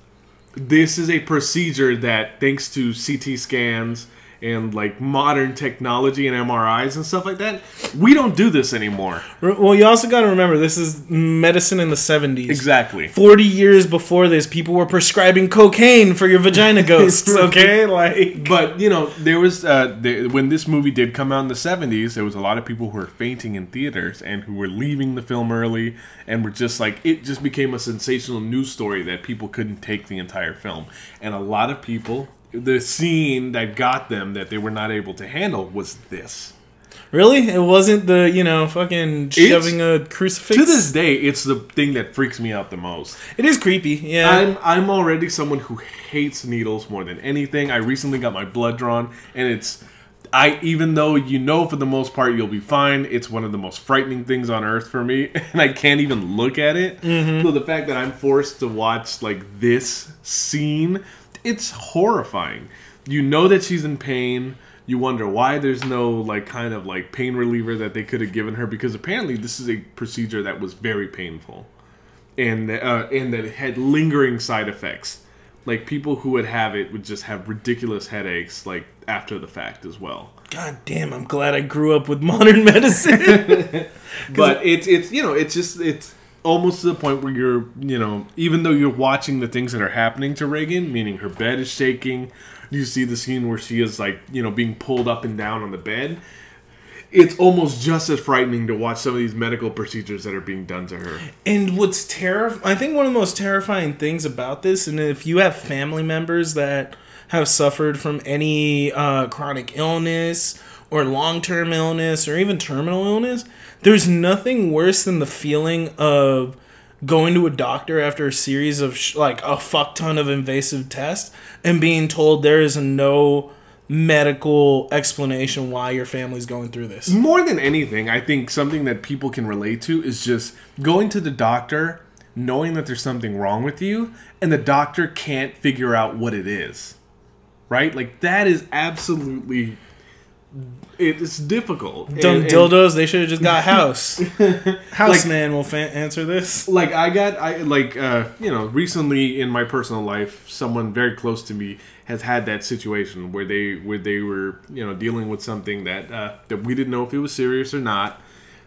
this is a procedure that thanks to ct scans and like modern technology and mris and stuff like that we don't do this anymore Well, you also got to remember this is medicine in the 70s. exactly 40 years before this, people were prescribing cocaine for your vagina ghosts, okay? Like, but you know there was uh, the, when this movie did come out in the 70s there was a lot of people who were fainting in theaters and who were leaving the film early and were just like it just became a sensational news story that people couldn't take the entire film and a lot of people the scene that got them that they were not able to handle was this really? It wasn't the, you know, fucking shoving a crucifix? to this day it's the thing that freaks me out the most It is creepy, yeah. I'm I'm already someone who hates needles more than anything. I recently got my blood drawn, and it's I even though you know for the most part you'll be fine, it's one of the most frightening things on earth for me, and I can't even look at it. Mm-hmm. So the fact that I'm forced to watch like this scene, it's horrifying. You know that she's in pain. You wonder why there's no like kind of like pain reliever that they could have given her because apparently this is a procedure that was very painful, and uh, and that it had lingering side effects. Like people who would have it would just have ridiculous headaches like after the fact as well. God damn, I'm glad I grew up with modern medicine. but it's it's you know it's just it's almost to the point where you're you know even though you're watching the things that are happening to Regan, meaning her bed is shaking, you see the scene where she is like you know being pulled up and down on the bed. It's almost just as frightening to watch some of these medical procedures that are being done to her. And what's terrifying, I think one of the most terrifying things about this, and if you have family members that have suffered from any uh, chronic illness or long term illness or even terminal illness, there's nothing worse than the feeling of going to a doctor after a series of sh- like a fuck ton of invasive tests and being told there is no medical explanation why your family's going through this. More than anything, I think something that people can relate to is just going to the doctor, knowing that there's something wrong with you, and the doctor can't figure out what it is. Right? Like that is absolutely it's difficult. Dumb And- and- dildos, they should have just got house. House Like- man will fa- answer this. like I got I like uh you know recently in my personal life someone very close to me has had that situation where they where they were you know dealing with something that uh, that we didn't know if it was serious or not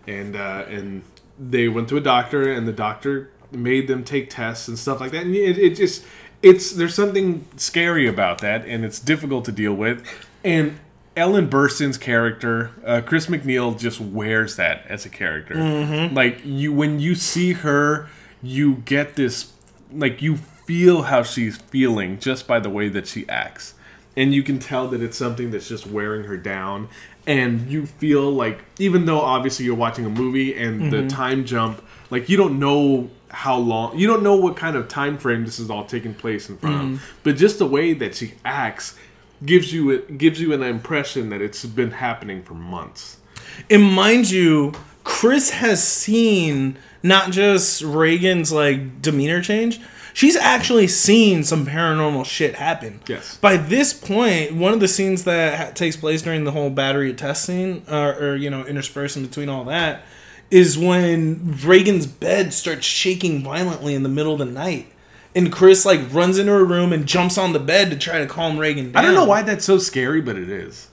and uh, and they went to a doctor and the doctor made them take tests and stuff like that and it, it just it's there's something scary about that and it's difficult to deal with and Ellen Burstyn's character, uh, Chris MacNeil, just wears that as a character. Mm-hmm. Like you, when you see her, you get this, like you feel how she's feeling just by the way that she acts, and you can tell that it's something that's just wearing her down. And you feel like, even though obviously you're watching a movie and the mm-hmm. time jump, like you don't know how long, you don't know what kind of time frame this is all taking place in front of, mm-hmm. but just the way that she acts gives you it gives you an impression that it's been happening for months. And mind you, Chris has seen not just Regan's like demeanor change. She's actually seen some paranormal shit happen. Yes. By this point, one of the scenes that ha- takes place during the whole battery of testing, uh, or you know, interspersed in between all that, is when Regan's bed starts shaking violently in the middle of the night, and Chris like runs into her room and jumps on the bed to try to calm Regan down. I don't know why that's so scary, but it is.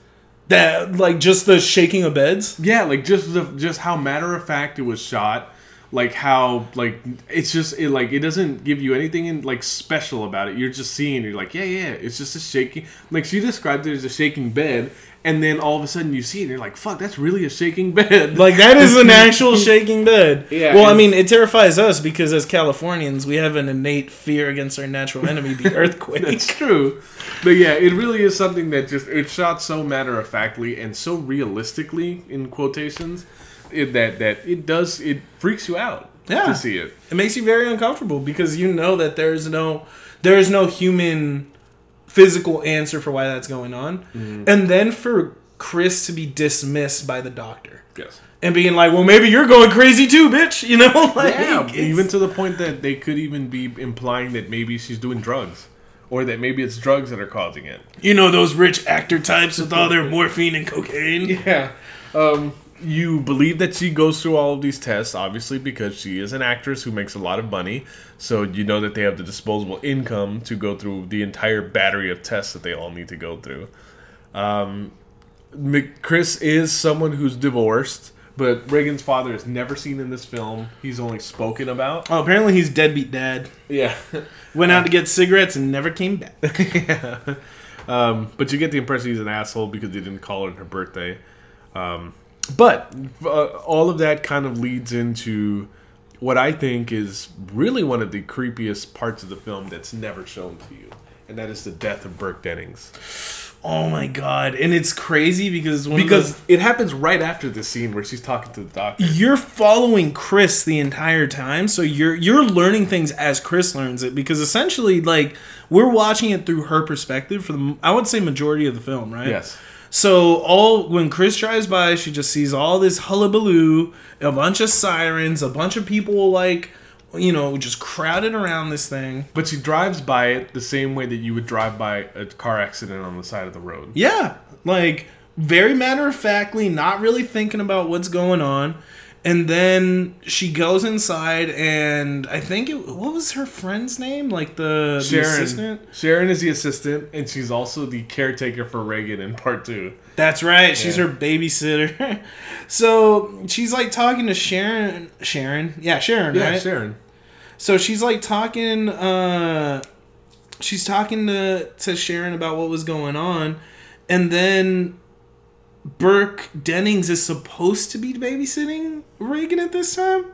that like just the shaking of beds. Yeah, like just the just how matter of fact it was shot, like how like it's just it like it doesn't give you anything in like special about it. You're just seeing you're like yeah yeah it's just a shaking like she described it as a shaking bed, and then all of a sudden you see it and you're like fuck that's really a shaking bed. Like that is an actual shaking bed. Yeah, Well, I mean, it terrifies us because as Californians, we have an innate fear against our natural enemy, the earthquake. It's true. But yeah, it really is something that just it's shot so matter of factly and so realistically in quotations it, that that it does it freaks you out Yeah. to see it. it makes you very uncomfortable because you know that there's no there is no human physical answer for why that's going on, Mm-hmm. and then for Chris to be dismissed by the doctor Yes. and being like, "Well, maybe you're going crazy too, bitch," you know, like Yeah, it's- even to the point that they could even be implying that maybe she's doing drugs. Or that maybe it's drugs that are causing it. you know those rich actor types with all their morphine and cocaine. Yeah. Um, you believe that she goes through all of these tests, obviously, because she is an actress who makes a lot of money. So you know that they have the disposable income to go through the entire battery of tests that they all need to go through. Um, Chris is someone who's divorced, but Regan's father is never seen in this film. He's only spoken about. Oh, apparently he's deadbeat dad. Yeah. Went out to get cigarettes and never came back. Um, but you get the impression he's an asshole because he didn't call her on her birthday. Um, but uh, all of that kind of leads into what I think is really one of the creepiest parts of the film that's never shown to you, and that is the death of Burke Dennings. Oh my god! And it's crazy because one of Because the- it happens right after the scene where she's talking to the doctor. you're following Chris the entire time, so you're you're learning things as Chris learns it. Because essentially, like we're watching it through her perspective for the I would say majority of the film, right? Yes. So all when Chris drives by, she just sees all this hullabaloo, a bunch of sirens, a bunch of people like, you know, just crowded around this thing. But she drives by it the same way that you would drive by a car accident on the side of the road. Yeah, like very matter of factly, not really thinking about what's going on. And then she goes inside, and I think it. What was her friend's name? Like the, the Sharon. assistant. Sharon is the assistant, and she's also the caretaker for Regan in part two. That's right. She's Yeah. her babysitter. so she's like talking to Sharon. Sharon, yeah, Sharon, Yeah, right? Sharon. So she's like talking. uh She's talking to to Sharon about what was going on, and then Burke Dennings is supposed to be babysitting Regan at this time,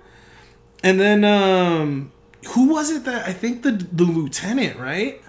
and then um who was it that I think the the lieutenant right.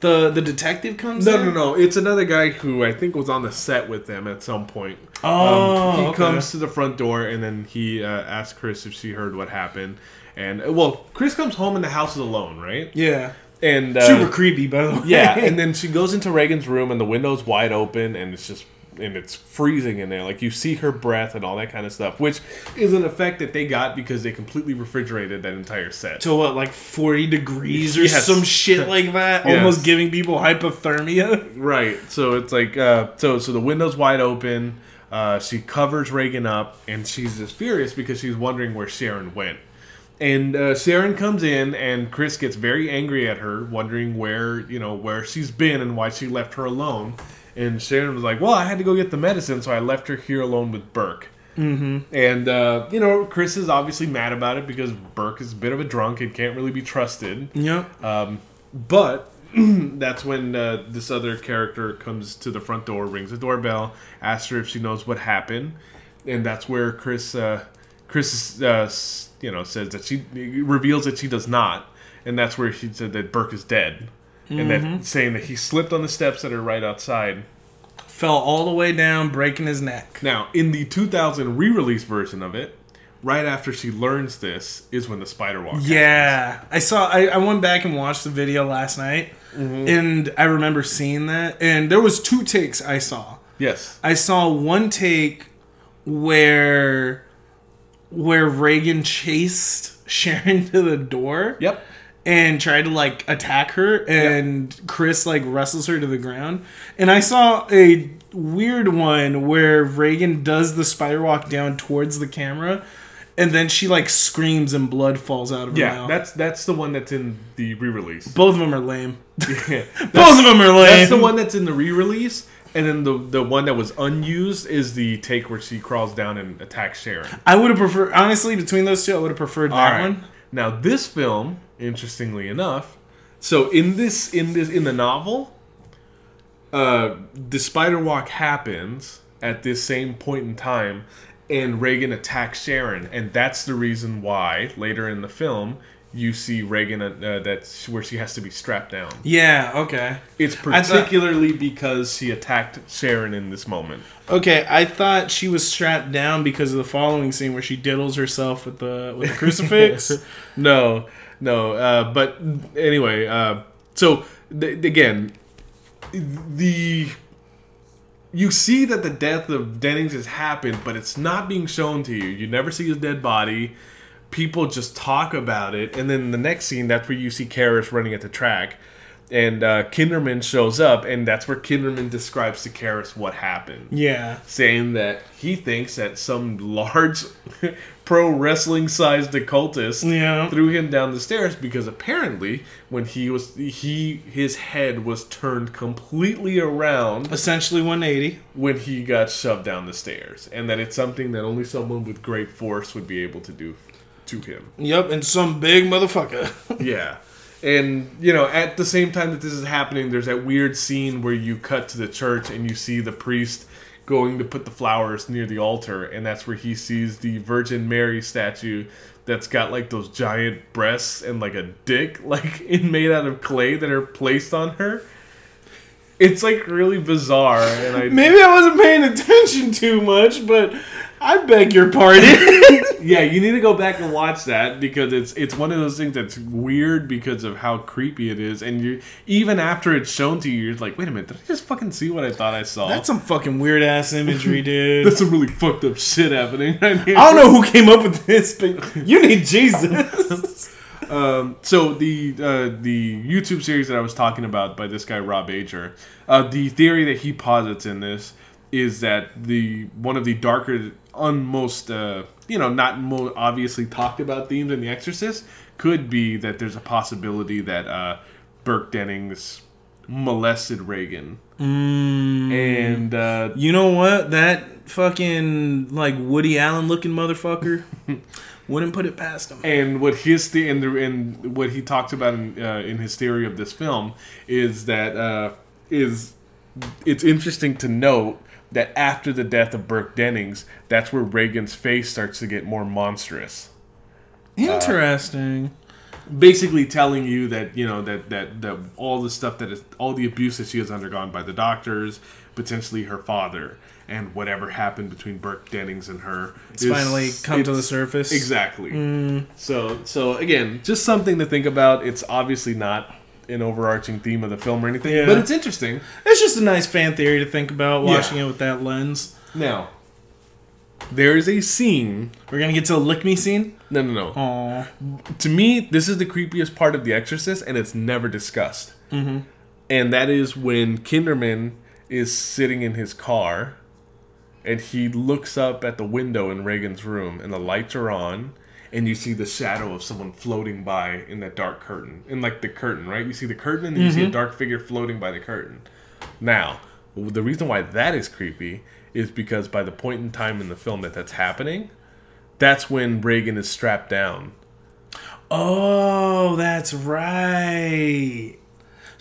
The, the detective comes No, in? no, no. It's another guy who I think was on the set with them at some point. Oh, Um, he okay. comes to the front door and then he uh, asks Chris if she heard what happened. And uh, well, Chris comes home and the house is alone, right? Yeah. And uh, Super creepy, by the way. yeah, and then she goes into Regan's room and the window's wide open and it's just and it's freezing in there. Like you see her breath and all that kind of stuff, which is an effect that they got because they completely refrigerated that entire set. to what, like 40 degrees or Yes. some shit like that? Yes. Almost giving people hypothermia. Right. So it's like uh, so so the window's wide open. Uh, she covers Regan up, and she's just furious because she's wondering where Sharon went. And uh, Sharon comes in, and Chris gets very angry at her, wondering where you know where she's been and why she left her alone. And Sharon was like, "Well, I had to go get the medicine, so I left her here alone with Burke." Mm-hmm. And uh, you know, Chris is obviously mad about it because Burke is a bit of a drunk and can't really be trusted. Yep. Um, but that's when uh, this other character comes to the front door, rings the doorbell, asks her if she knows what happened, and that's where Chris, uh, Chris, uh, you know, says that she reveals that she does not, and that's where she said that Burke is dead, and that saying that he slipped on the steps that are right outside. Fell all the way down, breaking his neck. Now, in the 2000 re-release version of it, right after she learns this is when the spider walk. happens. Yeah. I saw, I, I went back and watched the video last night, Mm-hmm. and I remember seeing that. And there was two takes I saw. Yes. I saw one take where where Regan chased Sharon to the door. Yep. And tried to like attack her and Chris like wrestles her to the ground. And I saw a weird one where Regan does the spider walk down towards the camera and then she like screams and blood falls out of her Yeah, mouth. that's that's the one that's in the re-release. Both of them are lame. Yeah. Both of them are lame. That's the one that's in the re-release, and then the the one that was unused is the take where she crawls down and attacks Sharon. I would have preferred honestly between those two I would have preferred that All right. one. Now this film, interestingly enough, so in this in this in the novel, uh, the spider walk happens at this same point in time, and Regan attacks Sharon, and that's the reason why later in the film you see Regan uh, that's where she has to be strapped down. Yeah, okay. It's I thought- particularly because she attacked Sharon in this moment. Okay, I thought she was strapped down because of the following scene where she diddles herself with the with the crucifix. no, no. Uh, but anyway, uh, so th- again, the you see that the death of Dennings has happened, but it's not being shown to you. You never see his dead body. People just talk about it, and then the next scene, that's where you see Karras running at the track, and uh, Kinderman shows up, and that's where Kinderman describes to Karras what happened yeah. saying that he thinks that some large pro wrestling sized occultist Yeah. threw him down the stairs because apparently when he was he his head was turned completely around Essentially 180. when he got shoved down the stairs and that it's something that only someone with great force would be able to do to him. Yep, and some big motherfucker. Yeah. And, you know, at the same time that this is happening, there's that weird scene where you cut to the church and you see the priest going to put the flowers near the altar. And that's where he sees the Virgin Mary statue that's got like those giant breasts and like a dick, like in made out of clay that are placed on her. It's like really bizarre. And I. Maybe I wasn't paying attention too much, but I beg your pardon. yeah, you need to go back and watch that because it's it's one of those things that's weird because of how creepy it is, and you even after it's shown to you, you're like, wait a minute, did I just fucking see what I thought I saw? That's some fucking weird ass imagery, dude. That's some really fucked up shit happening right here. I don't know who came up with this, but you need Jesus. Um, so the uh, the YouTube series that I was talking about by this guy Rob Ager, uh, the theory that he posits in this is that the one of the darker, unmost uh, you know not most obviously talked about themes in The Exorcist could be that there's a possibility that uh, Burke Dennings molested Regan, and uh, You know what? That fucking like Woody Allen looking motherfucker wouldn't put it past him. And what his the and the and what he talks about in, uh, in his theory of this film is that uh, is it's interesting to note that after the death of Burke Dennings, that's where Regan's face starts to get more monstrous. Uh, Interesting. Basically, telling you that you know that that that all the stuff that is all the abuse that she has undergone by the doctors, potentially her father, and whatever happened between Burke Dennings and her, it's finally come to the surface. Exactly. Mm. So so again, just something to think about. It's obviously not an overarching theme of the film or anything, Yeah. but it's interesting. It's just a nice fan theory to think about Yeah. watching it with that lens. Now, there is a scene. We're gonna get to the lick me scene. No, no, no. Aw. To me, this is the creepiest part of The Exorcist, and it's never discussed. Mm-hmm. And that is when Kinderman is sitting in his car, and he looks up at the window in Regan's room, and the lights are on, and you see the shadow of someone floating by in that dark curtain, in like the curtain, right? You see the curtain, and then you see a mm-hmm. dark figure floating by the curtain. Now, the reason why that is creepy is because by the point in time in the film that that's happening, that's when Regan is strapped down. Oh, that's right.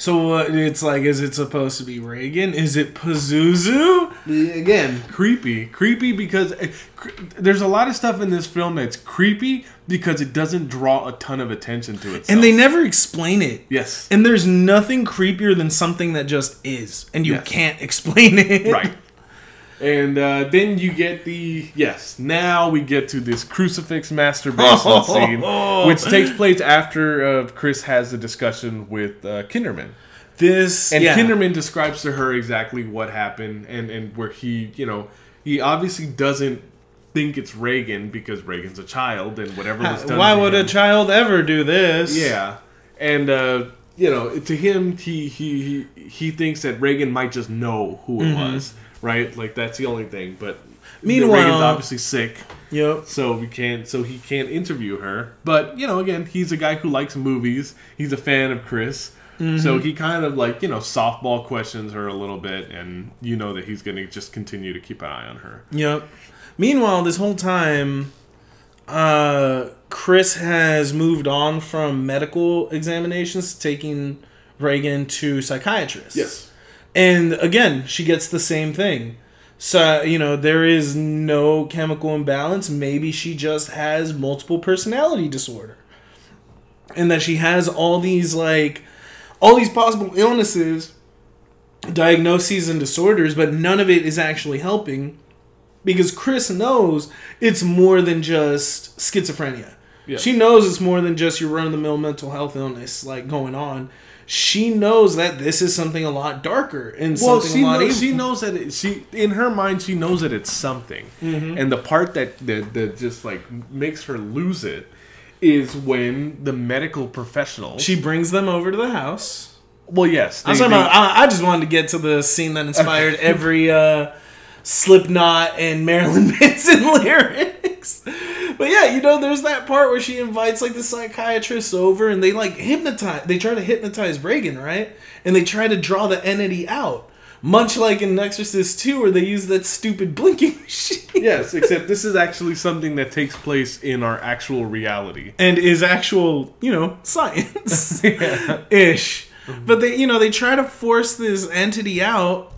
So what? It's like, is it supposed to be Regan? Is it Pazuzu? Again, creepy, creepy because uh, cr- there's a lot of stuff in this film that's creepy because it doesn't draw a ton of attention to itself. And they never explain it. yes, And there's nothing creepier than something that just is, and you Yes. can't explain it. right. And uh, then you get the yes. Now we get to this crucifix masturbation scene, which takes place after uh, Chris has the discussion with uh, Kinderman. This And yeah. Kinderman describes to her exactly what happened and, and where he, you know, he obviously doesn't think it's Regan because Regan's a child and whatever was done. Why would him- a child ever do this? Yeah, and uh, you know, to him, he he he, he thinks that Regan might just know who it was, right? Like that's the only thing. But Meanwhile- Regan's obviously sick, Yep. so we can't. So he can't interview her. But you know, again, he's a guy who likes movies. He's a fan of Chris. So he kind of like you know softball questions her a little bit, and you know that he's going to just continue to keep an eye on her. Yep. Meanwhile, this whole time, uh, Chris has moved on from medical examinations, taking Reagan to psychiatrists. And again, she gets the same thing. So, you know, there is no chemical imbalance. Maybe she just has multiple personality disorder. And that she has all these, like, all these possible illnesses, diagnoses, and disorders, but none of it is actually helping because Chris knows it's more than just schizophrenia. Yes. She knows it's more than just your run of the mill mental health illness like going on. She knows that this is something a lot darker and Well, something she a lot knows, she knows that it, she in her mind she knows that it's something, Mm-hmm. and the part that, that that just like makes her lose it is when the medical professional. She brings them over to the house. well, yes, I, was they- talking they- about, I, I just wanted to get to the scene that inspired every uh, Slipknot and Marilyn Manson lyrics. But yeah, you know, there's that part where she invites like the psychiatrist over, and they like hypnotize. They try to hypnotize Regan, right? And they try to draw the entity out, much like in Exorcist 2, where they use that stupid blinking machine. yes, except this is actually something that takes place in our actual reality. and is actual, you know, science ish. But they, you know, they try to force this entity out,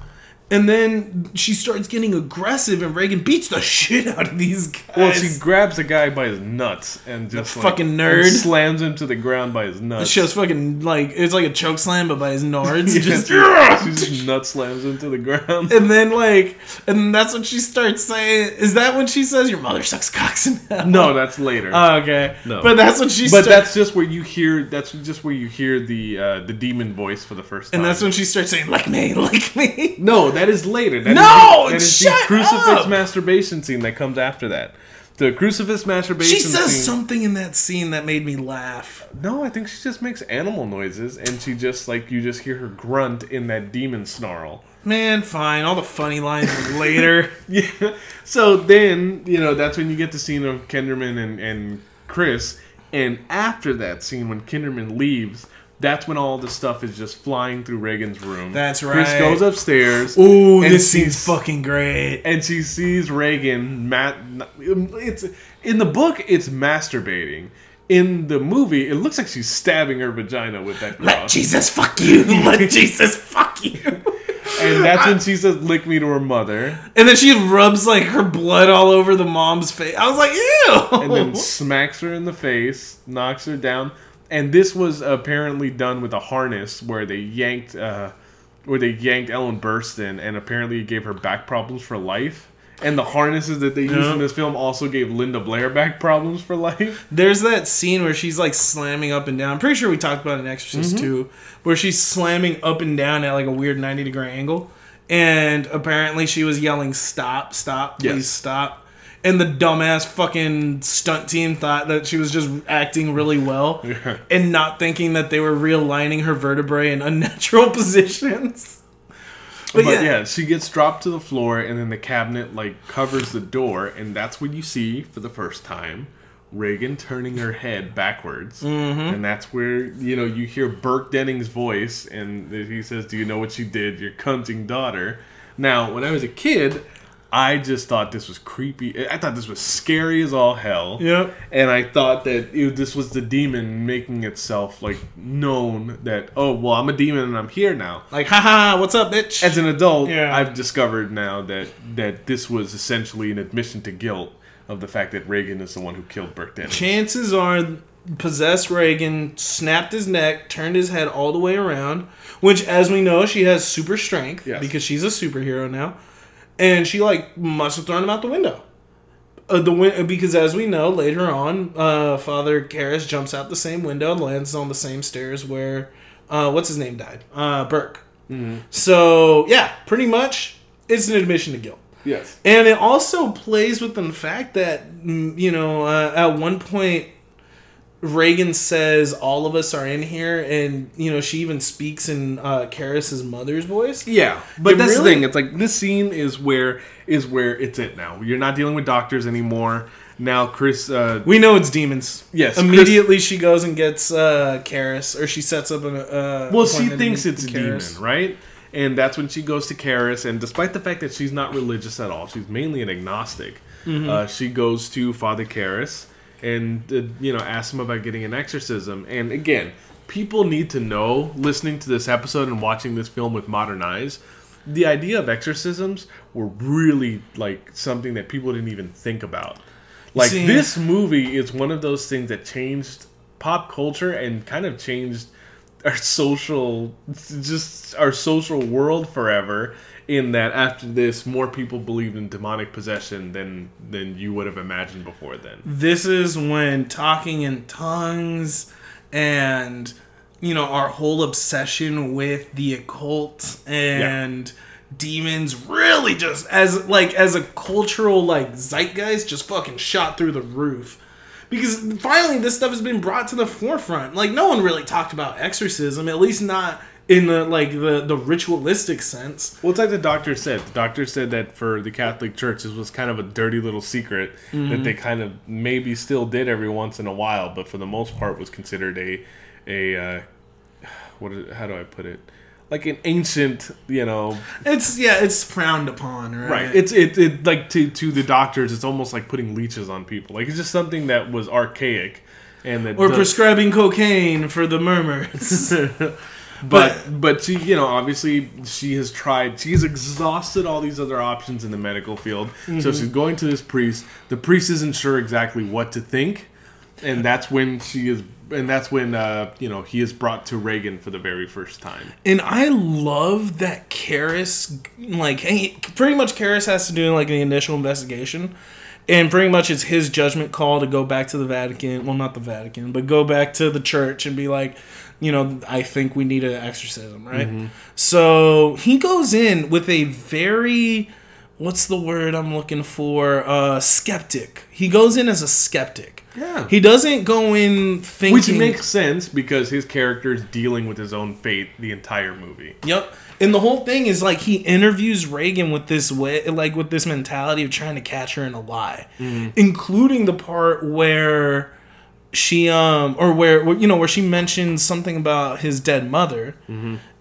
And then she starts getting aggressive, and Regan beats the shit out of these guys. Well, she grabs a guy by his nuts and just like, fucking nerd. slams him to the ground by his nuts. She was fucking like it's like a choke slam, but by his nards. Yeah, just, she, she just nut slams him to the ground. and then like, and that's when she starts saying, "Is that when she says your mother sucks cocks? No, that's later. Oh, okay. No. But that's when she. but start- that's just where you hear. That's just where you hear the uh, the demon voice for the first time. and that's when she starts saying, "Like me, like me." no, that is later. That is No, the, that is shut the crucifix up! masturbation scene that comes after that. The crucifix masturbation. Scene. She says scene, something in that scene that made me laugh. No, I think she just makes animal noises, and she just like you just hear her grunt in that demon snarl. Man, fine. All the funny lines later. Yeah. So then, you know, that's when you get the scene of Kinderman and, and Chris. And after that scene, when Kinderman leaves, that's when all the stuff is just flying through Regan's room. That's right. Chris goes upstairs. Ooh, this scene's fucking great. And she sees Regan. Matt, it's in the book. It's masturbating. In the movie, it looks like she's stabbing her vagina with that Let. Jesus fuck you. Let Jesus fuck you. and that's when she says, "Lick me" to her mother, And then she rubs like her blood all over the mom's face. I was like, ew. and then smacks her in the face, knocks her down. And this was apparently done with a harness where they yanked, uh, where they yanked Ellen Burstyn, and apparently it gave her back problems for life. And the harnesses that they used in this film also gave Linda Blair back problems for life. There's that scene where she's like slamming up and down. I'm pretty sure we talked about it in Exorcist Mm-hmm. 2, where she's slamming up and down at like a weird 90 degree angle. And apparently she was yelling, Stop, stop, please Yes. stop. And the dumbass fucking stunt team thought that she was just acting really well and not thinking that they were realigning her vertebrae in unnatural positions. But, yeah. she gets dropped to the floor, and then the cabinet like covers the door, and that's when you see for the first time Regan turning her head backwards, Mm-hmm. and that's where you know you hear Burke Denning's voice, and he says, "Do you know what she did, your cunting daughter?" Now, when I was a kid. I just thought this was creepy. I thought this was scary as all hell. Yep. And I thought that it, this was the demon making itself like known that oh well I'm a demon and I'm here now. Like, haha, what's up, bitch? As an adult, Yeah. I've discovered now that that this was essentially an admission to guilt of the fact that Regan is the one who killed Burke Dennings. chances are possessed Regan snapped his neck, turned his head all the way around, which as we know she has super strength Yes. because she's a superhero now. And she like must have thrown him out the window. Uh, the win- because as we know later on, uh, Father Karras jumps out the same window and lands on the same stairs where uh, what's his name died, uh, Burke. So yeah, pretty much it's an admission to guilt. yes. And it also plays with the fact that, mm, you know, uh, at one point, Regan says, All of us are in here. And, you know, she even speaks in uh, Karras's mother's voice. Yeah, but It that's really- the thing. It's like this scene is where is where it's it now. You're not dealing with doctors anymore. Now, Chris. Uh, We know it's demons. Yes, Immediately she goes and gets uh, Karras, or she sets up an. Uh, well, she thinks in it's a demon, right? And that's when she goes to Karras, and despite the fact that she's not religious at all, she's mainly an agnostic. Mm-hmm. Uh, she goes to Father Karras and uh, you know asks him about getting an exorcism. And again, people need to know, listening to this episode and watching this film with modern eyes, the idea of exorcisms were really like something that people didn't even think about. Like See- this movie is one of those things that changed pop culture and kind of changed our social just our social world forever in that after this more people believed in demonic possession than than you would have imagined before then. This is when talking in tongues and you know our whole obsession with the occult and demons really just as like as a cultural like zeitgeist just fucking shot through the roof. Because finally this stuff has been brought to the forefront. Like no one really talked about exorcism at least not in the like the the ritualistic sense well it's like the doctor said the doctor said that for the catholic church this was kind of a dirty little secret that they kind of maybe still did every once in a while but for the most part was considered a a uh, what is, how do i put it like an ancient you know it's yeah it's frowned upon right, Right. It's it, it like to to the doctors. It's almost like putting leeches on people. Like it's just something that was archaic, and that or does- prescribing cocaine for the murmurs But but she, you know, obviously she has tried. She's exhausted all these other options in the medical field. Mm-hmm. So she's going to this priest. The priest isn't sure exactly what to think, and that's when she is. And that's when uh, you know he is brought to Regan for the very first time. And I love that Karras, like, he, pretty much Karras has to do like the initial investigation, and pretty much it's his judgment call to go back to the Vatican. Well, not the Vatican, but go back to the church and be like, you know, I think we need an exorcism, right? So he goes in with a very, what's the word I'm looking for? Uh, skeptic. He goes in as a skeptic. Yeah. He doesn't go in thinking. Which makes sense because his character is dealing with his own fate the entire movie. Yep. And the whole thing is like he interviews Regan with this way, like with this mentality of trying to catch her in a lie, including the part where she um or where where, you know where she mentions something about his dead mother,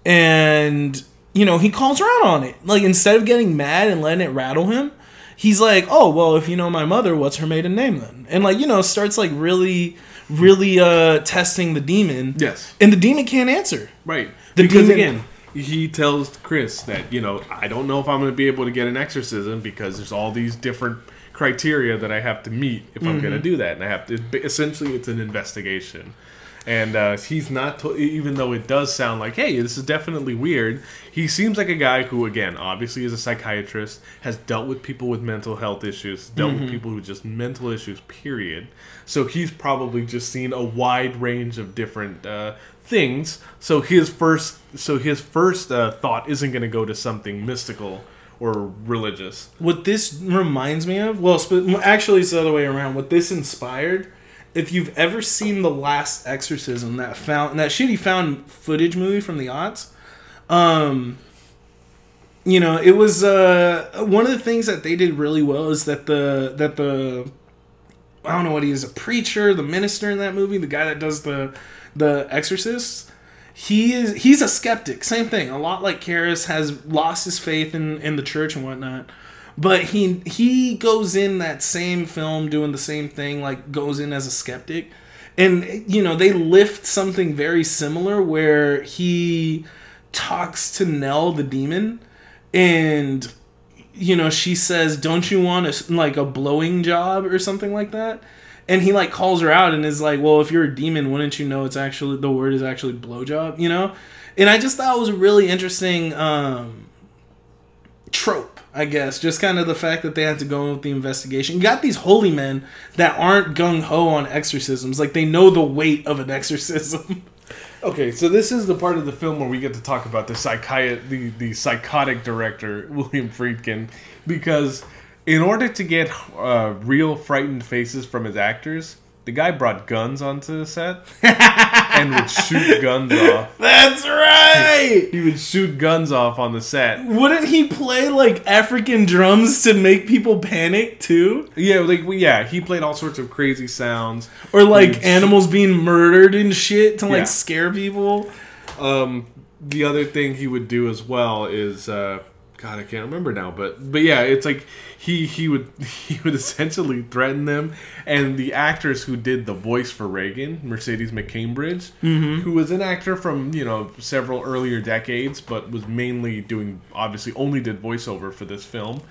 and you know he calls her out on it. Like instead of getting mad and letting it rattle him, he's like, "Oh well, if you know my mother, what's her maiden name then?" And like you know starts like really, really uh testing the demon. Yes. And the demon can't answer. Right. The because demon- again, he tells Chris that, you know, I don't know if I'm going to be able to get an exorcism because there's all these different criteria that I have to meet if I'm going to do that. And I have to, essentially, it's an investigation. And uh, he's not, to- even though it does sound like, hey, this is definitely weird, he seems like a guy who, again, obviously is a psychiatrist, has dealt with people with mental health issues, dealt with people with just mental issues, period. So he's probably just seen a wide range of different uh, things. So his first, so his first uh, thought isn't going to go to something mystical or religious. What this reminds me of, well, sp- actually, it's the other way around. What this inspired, if you've ever seen the Last Exorcism, that found that shitty found footage movie from the aughts, um, you know, it was uh one of the things that they did really well is that the that the I don't know what he is a preacher, the minister in that movie, the guy that does the the Exorcist. He is he's a skeptic. Same thing. A lot like Karras has lost his faith in in the church and whatnot. But he he goes in that same film doing the same thing, like goes in as a skeptic. And you know, they lift something very similar where he talks to Nell the demon and you know, she says, "Don't you want a like a blowing job or something like that?" And he like calls her out and is like, "Well, if you're a demon, wouldn't you know it's actually the word is actually blowjob?" You know, and I just thought it was a really interesting um, trope, I guess. Just kind of the fact that they had to go with the investigation. You got these holy men that aren't gung ho on exorcisms, like they know the weight of an exorcism. Okay, so this is the part of the film where we get to talk about the psychiat the, the psychotic director William Friedkin, because in order to get uh, real frightened faces from his actors, the guy brought guns onto the set and would shoot guns off. That's right. He would shoot guns off on the set. Wouldn't he play like African drums to make people panic too? Yeah, like yeah, he played all sorts of crazy sounds. Or like animals being murdered and shit to like Yeah. scare people? Um, the other thing he would do as well is, uh, God, I can't remember now, but but yeah, it's like he he would he would essentially threaten them, and the actors who did the voice for Regan, Mercedes McCambridge, who was an actor from you know several earlier decades, but was mainly doing obviously only did voiceover for this film.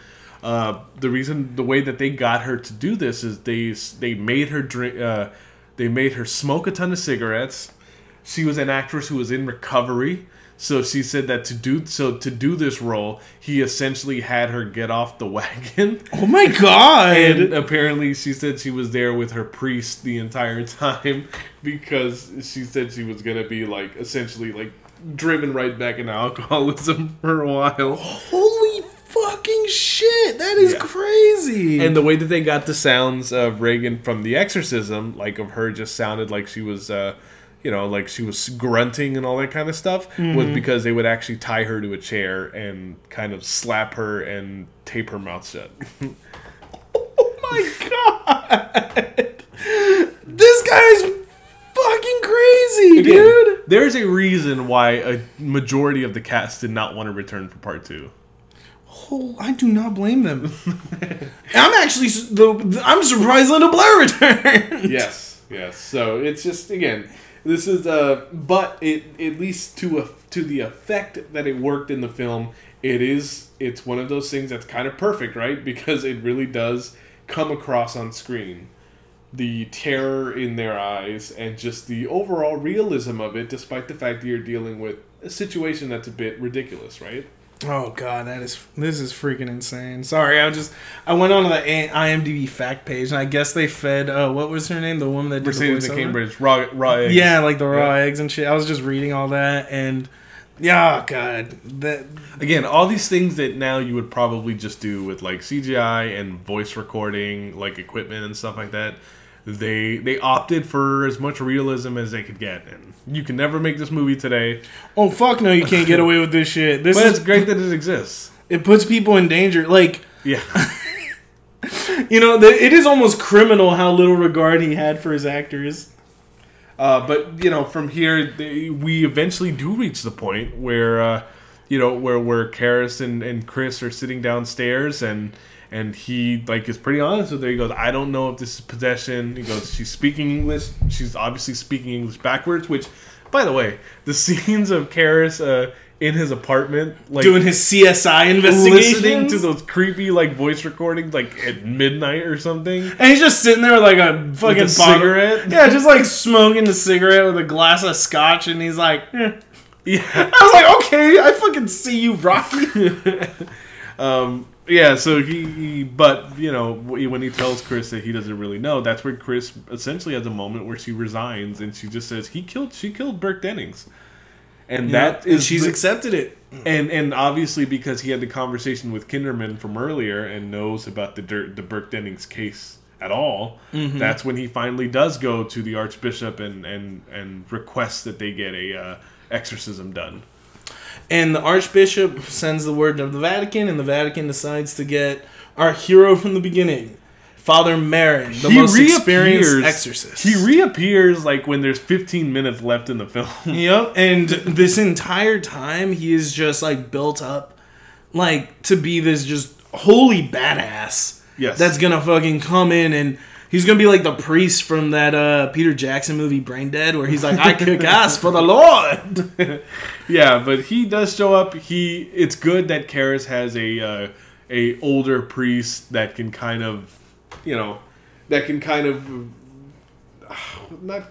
Uh, the reason the way that they got her to do this is they they made her drink uh, they made her smoke a ton of cigarettes she was an actress who was in recovery so she said that to do so to do this role he essentially had her get off the wagon Oh my god! and apparently she said she was there with her priest the entire time because she said she was gonna be like essentially like driven right back into alcoholism for a while Holy fucking shit! That is Yeah. crazy. and the way that they got the sounds of Regan from the exorcism like of her just sounded like she was uh you know, like she was grunting and all that kind of stuff, was mm-hmm. because they would actually tie her to a chair and kind of slap her and tape her mouth shut. oh my god! This guy's fucking crazy, dude. There's a reason why a majority of the cast did not want to return for part two. Oh, I do not blame them. I'm actually the, the- I'm surprised Linda Blair returned. Yes, yes. So it's just again, This is uh, but it at least to a to the effect that it worked in the film, it is it's one of those things that's kind of perfect, right? Because it really does come across on screen. The terror in their eyes and just the overall realism of it, despite the fact that you're dealing with a situation that's a bit ridiculous, right? Oh god, that is this is freaking insane. Sorry, I just I went onto the IMDb fact page and I guess they fed uh, what was her name, the woman that did Mercedes the voiceover? Cambridge, raw, raw eggs. Yeah, like the raw Yeah. eggs and shit. I was just reading all that and yeah, god, that Again, all these things that now you would probably just do with like CGI and voice recording, like equipment and stuff like that. They they opted for as much realism as they could get, and you can never make this movie today. oh fuck no, you can't get away with this shit. This But is it's great that it exists. It puts people in danger. Like Yeah, you know, the, it is almost criminal how little regard he had for his actors. uh, but you know, from here they, we eventually do reach the point where uh, you know where where Karras and, and Chris are sitting downstairs and. And he like is pretty honest with her. He goes, "I don't know if this is possession." He goes, "She's speaking English. She's obviously speaking English backwards." Which, by the way, the scenes of Karras uh, in his apartment, like Doing his CSI investigation, listening to those creepy like voice recordings, like at midnight or something. and he's just sitting there with like a fucking a cigarette? Yeah, just like smoking a cigarette with a glass of scotch, and he's like, eh. Yeah. I was like, okay, I fucking see you, Rocky. Um, yeah, so he, he, but you know, when he tells Chris that he doesn't really know, that's where Chris essentially has a moment where she resigns and she just says he killed, she killed Burke Dennings, and that and she's the- accepted it. and and obviously because he had the conversation with Kinderman from earlier and knows about the Dir- the Burke Dennings case at all, Mm-hmm. that's when he finally does go to the Archbishop and and and requests that they get a uh, exorcism done. And the Archbishop sends the word to the Vatican, and the Vatican decides to get our hero from the beginning, Father Merrin, the most experienced exorcist. He reappears like when there's 15 minutes left in the film. Yep, and this entire time he is just like built up, like to be this just holy badass. Yes. that's gonna fucking come in and he's gonna be like the priest from that uh Peter Jackson movie Brain Dead, where he's like, "I kick ass for the Lord." yeah, but he does show up. He it's good that Karras has a uh, a older priest that can kind of, you know, that can kind of not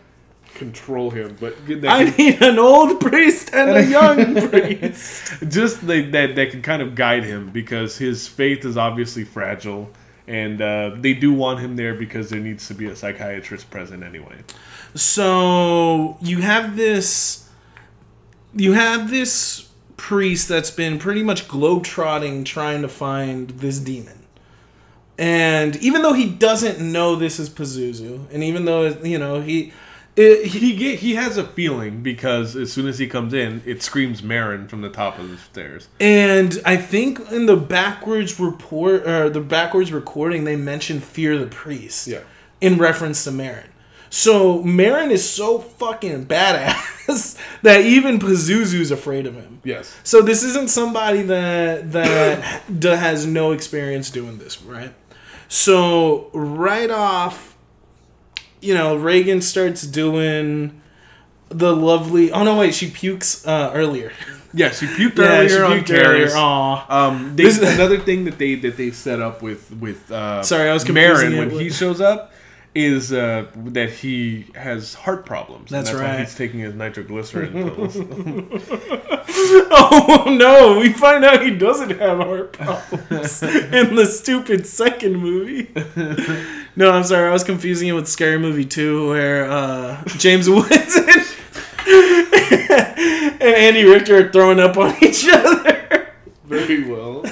control him, but I can- need an old priest and a young priest. just that that can kind of guide him because his faith is obviously fragile. And uh, they do want him there because there needs to be a psychiatrist present anyway. So you have this, you have this priest that's been pretty much globetrotting trying to find this demon. And even though he doesn't know this is Pazuzu, and even though you know he, it, he He get, he has a feeling because as soon as he comes in, it screams Merrin from the top of the stairs. and I think in the backwards report or the backwards recording they mentioned fear the priest. Yeah. in reference to Merrin. So Merrin is so fucking badass that even Pazuzu's afraid of him. Yes. So this isn't somebody that that has no experience doing this, right? So right off, you know, Regan starts doing the lovely. Oh no, wait, she pukes uh, earlier. Yeah, she puked Yeah, earlier she on puked earlier. Karras. Aw. Um, they, This is- another thing that they that they set up with with uh, Sorry, I was Merrin when with- he shows up is uh, that he has heart problems. and That's Why right. he's taking his nitroglycerin pills. Oh no, we find out he doesn't have heart problems in the stupid second movie. No, I'm sorry, I was confusing it with Scary Movie 2 where uh, James Woods and, and Andy Richter are throwing up on each other. Very well.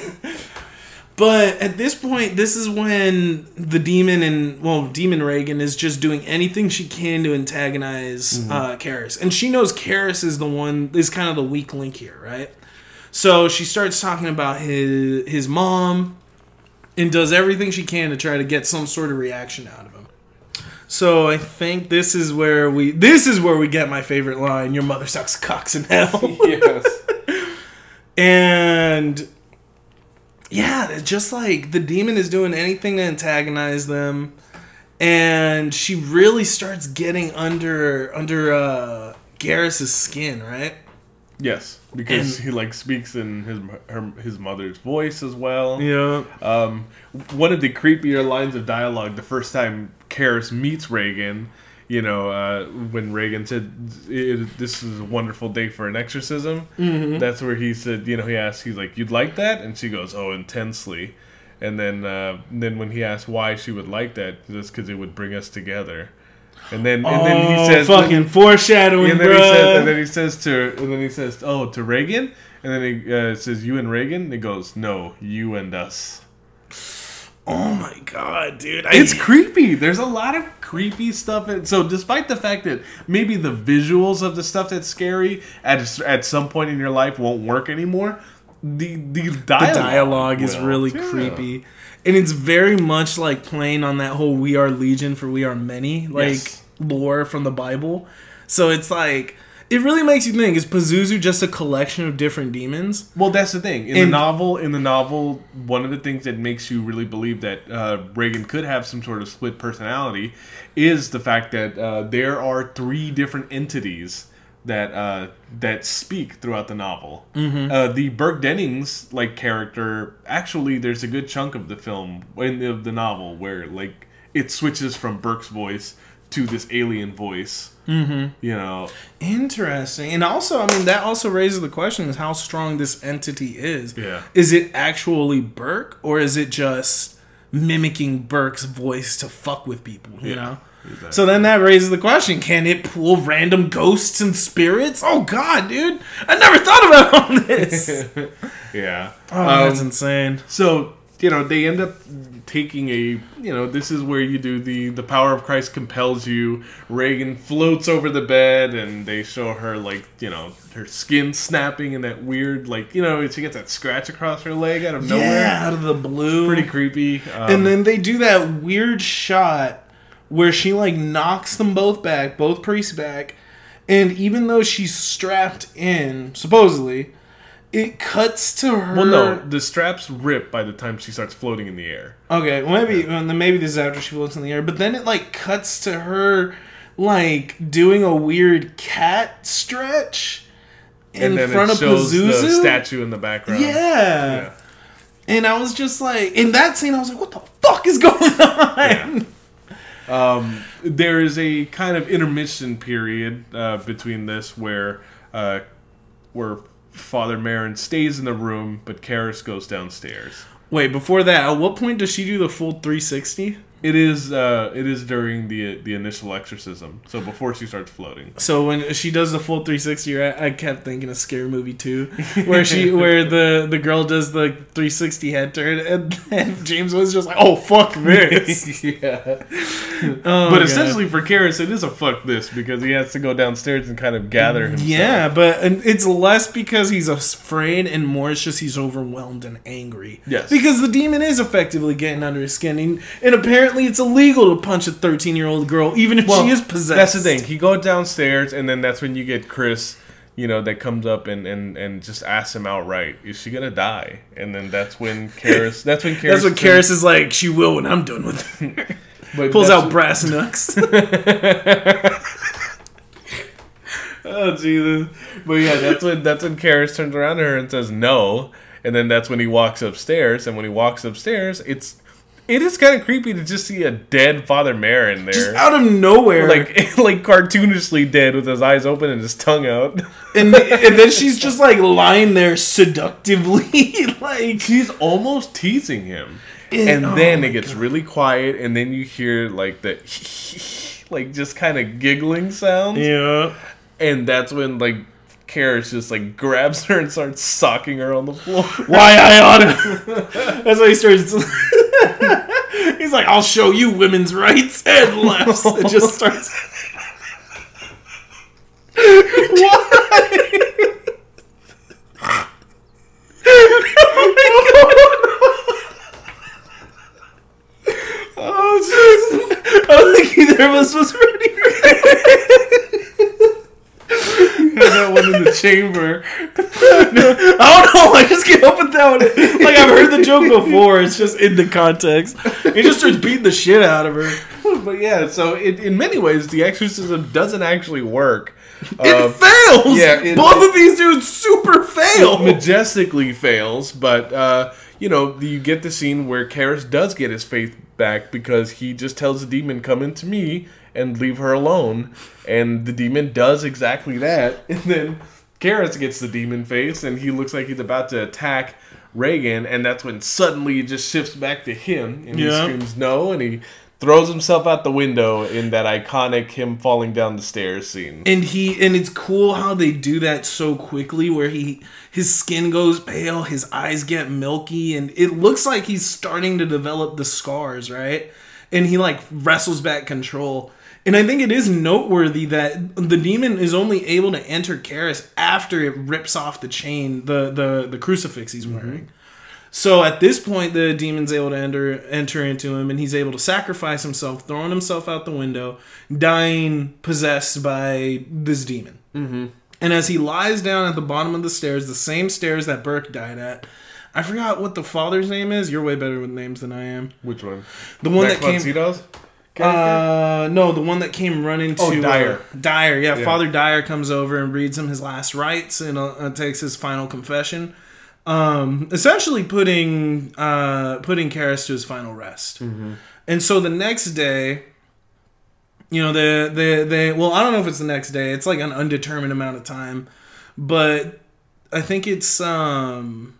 But at this point, this is when the demon and well, Demon Regan is just doing anything she can to antagonize uh, Karras, and she knows Karras is the one is kind of the weak link here, right? So she starts talking about his his mom, and does everything she can to try to get some sort of reaction out of him. So I think this is where we this is where we get my favorite line: "Your mother sucks cocks in hell." yes. And yeah, just like the demon is doing anything to antagonize them. and she really starts getting under under uh Karras's skin, right? Yes, because And- he like speaks in his her, his mother's voice as well. Yeah. Um, one of the creepier lines of dialogue the first time Karras meets Regan, you know, uh, when Regan said, "This is a wonderful day for an exorcism," Mm-hmm. that's where he said, you know, he asked, he's like, "You'd like that?" And she goes, "Oh, intensely." And then, uh, then when he asked why she would like that, just because it would bring us together. And then, and then he oh, says, fucking foreshadowing, and then bruh. he says, and then he says to, and then he says, "Oh, to Regan," and then he uh, says, "You and Regan." And he goes, "No, you and us." oh my god, dude. I, It's creepy. There's a lot of creepy stuff. In, so, despite the fact that maybe the visuals of the stuff that's scary at at some point in your life won't work anymore, the the dialogue, the dialogue is really Yeah. creepy. And it's very much like playing on that whole "We are Legion for we are many" like Yes. lore from the Bible. So it's like it really makes you think: Is Pazuzu just a collection of different demons? Well, that's the thing. In And- the novel, in the novel, one of the things that makes you really believe that uh, Regan could have some sort of split personality is the fact that uh, there are three different entities that uh, that speak throughout the novel. Mm-hmm. Uh, the Burke Dennings like character, actually, there's a good chunk of the film in the, of the novel where like it switches from Burke's voice to this alien voice. Mm-hmm. You know, Interesting. And also, I mean, that also raises the question: Is how strong this entity is? Yeah. Is it actually Burke, or is it just mimicking Burke's voice to fuck with people? You know. Exactly. So then that raises the question: Can it pull random ghosts and spirits? Oh God, dude! I never thought about all this. yeah. Oh, that's Um, insane. So you know they end up taking a you know this is where you do the the power of Christ compels you. Regan floats over the bed and they show her like you know her skin snapping and that weird like you know she gets that scratch across her leg out of nowhere. Yeah, out of the blue. Pretty creepy. Um, and then they do that weird shot where she like knocks them both back, both priests back, and even though she's strapped in, supposedly, it cuts to her. well, no, the straps rip by the time she starts floating in the air. Okay, well, maybe well, then maybe this is after she floats in the air, but then it like cuts to her like doing a weird cat stretch in and then front of the Pazuzu. statue in the background. Yeah. Yeah. And I was just like, in that scene, I was like, what the fuck is going on? Um, there is a kind of intermission period uh, between this where uh, where Father Merrin stays in the room, but Karras goes downstairs. Wait, before that, at what point does she do the full 360? It is uh, it is during the the initial exorcism, so before she starts floating. So when she does the full 360, right, I kept thinking of Scary Movie 2, where she where the the girl does the 360 head turn, and then James was just like, "Oh fuck this!" yeah, Oh, but God. essentially for Karras, it is a fuck this because he has to go downstairs and kind of gather himself. Yeah, but and it's less because he's afraid and more it's just he's overwhelmed and angry. Yes. Because the demon is effectively getting under his skin. And, and apparently it's illegal to punch a 13 year old girl, even if Well, she is possessed. That's the thing. He goes downstairs, and then that's when you get Chris, you know, that comes up and, and, and just asks him outright, "Is she gonna die?" And then that's when Karras. That's when Karras. That's what Karras is like, she will when I'm done with her. but Pulls out brass knucks. Oh Jesus! But yeah, that's when that's when Karras turns around to her and says no, and then that's when he walks upstairs. And when he walks upstairs, it's it is kind of creepy to just see a dead Father Merrin there. Just out of nowhere. like like cartoonishly dead with his eyes open and his tongue out. and, and then she's just like lying there seductively. like, She's almost teasing him. And- And oh then it gets really quiet, and then you hear like the like just kind of giggling sounds, yeah. and that's when like Karras just like grabs her and starts socking her on the floor. Why I oughta. That's why he starts. He's like, I'll show you women's rights, and laughs It just starts. oh, Jesus. I don't think either of us was ready for that one in the chamber. I don't know. I just came up with that one. Like I've heard the joke before. It's just in the context. He just starts beating the shit out of her. but yeah, so it, in many ways, the exorcism doesn't actually work. It Uh, fails. yeah, it- both of these dudes super fail. majestically fails, but uh, you know you get the scene where Karras does get his faith back because he just tells the demon, "Come into me and leave her alone," and the demon does exactly that, and then Karras gets the demon face, and he looks like he's about to attack Regan, and that's when suddenly it just shifts back to him, and he screams no, and he throws himself out the window in that iconic him falling down the stairs scene. and he and it's cool how they do that so quickly where he his skin goes pale his eyes get milky and it looks like he's starting to develop the scars right? And he like wrestles back control and i think it is noteworthy that the demon is only able to enter Karras after it rips off the chain the the the crucifix he's wearing so at this point, the demon's able to enter enter into him, and he's able to sacrifice himself, throwing himself out the window, dying possessed by this demon. Mm-hmm. And as he lies down at the bottom of the stairs, the same stairs that Burke died at, I forgot what the father's name is. You're way better with names than I am. Which one? The one that came. Montesinos? Uh, no, the one that came running to Oh, Dyer. Uh, Dyer, yeah, Yeah. Father Dyer comes over and reads him his last rites and uh, uh, takes his final confession, um, essentially putting uh, putting Karras to his final rest. Mm-hmm. And so the next day, you know, the they they well, I don't know if it's the next day. It's like an undetermined amount of time, but I think it's um.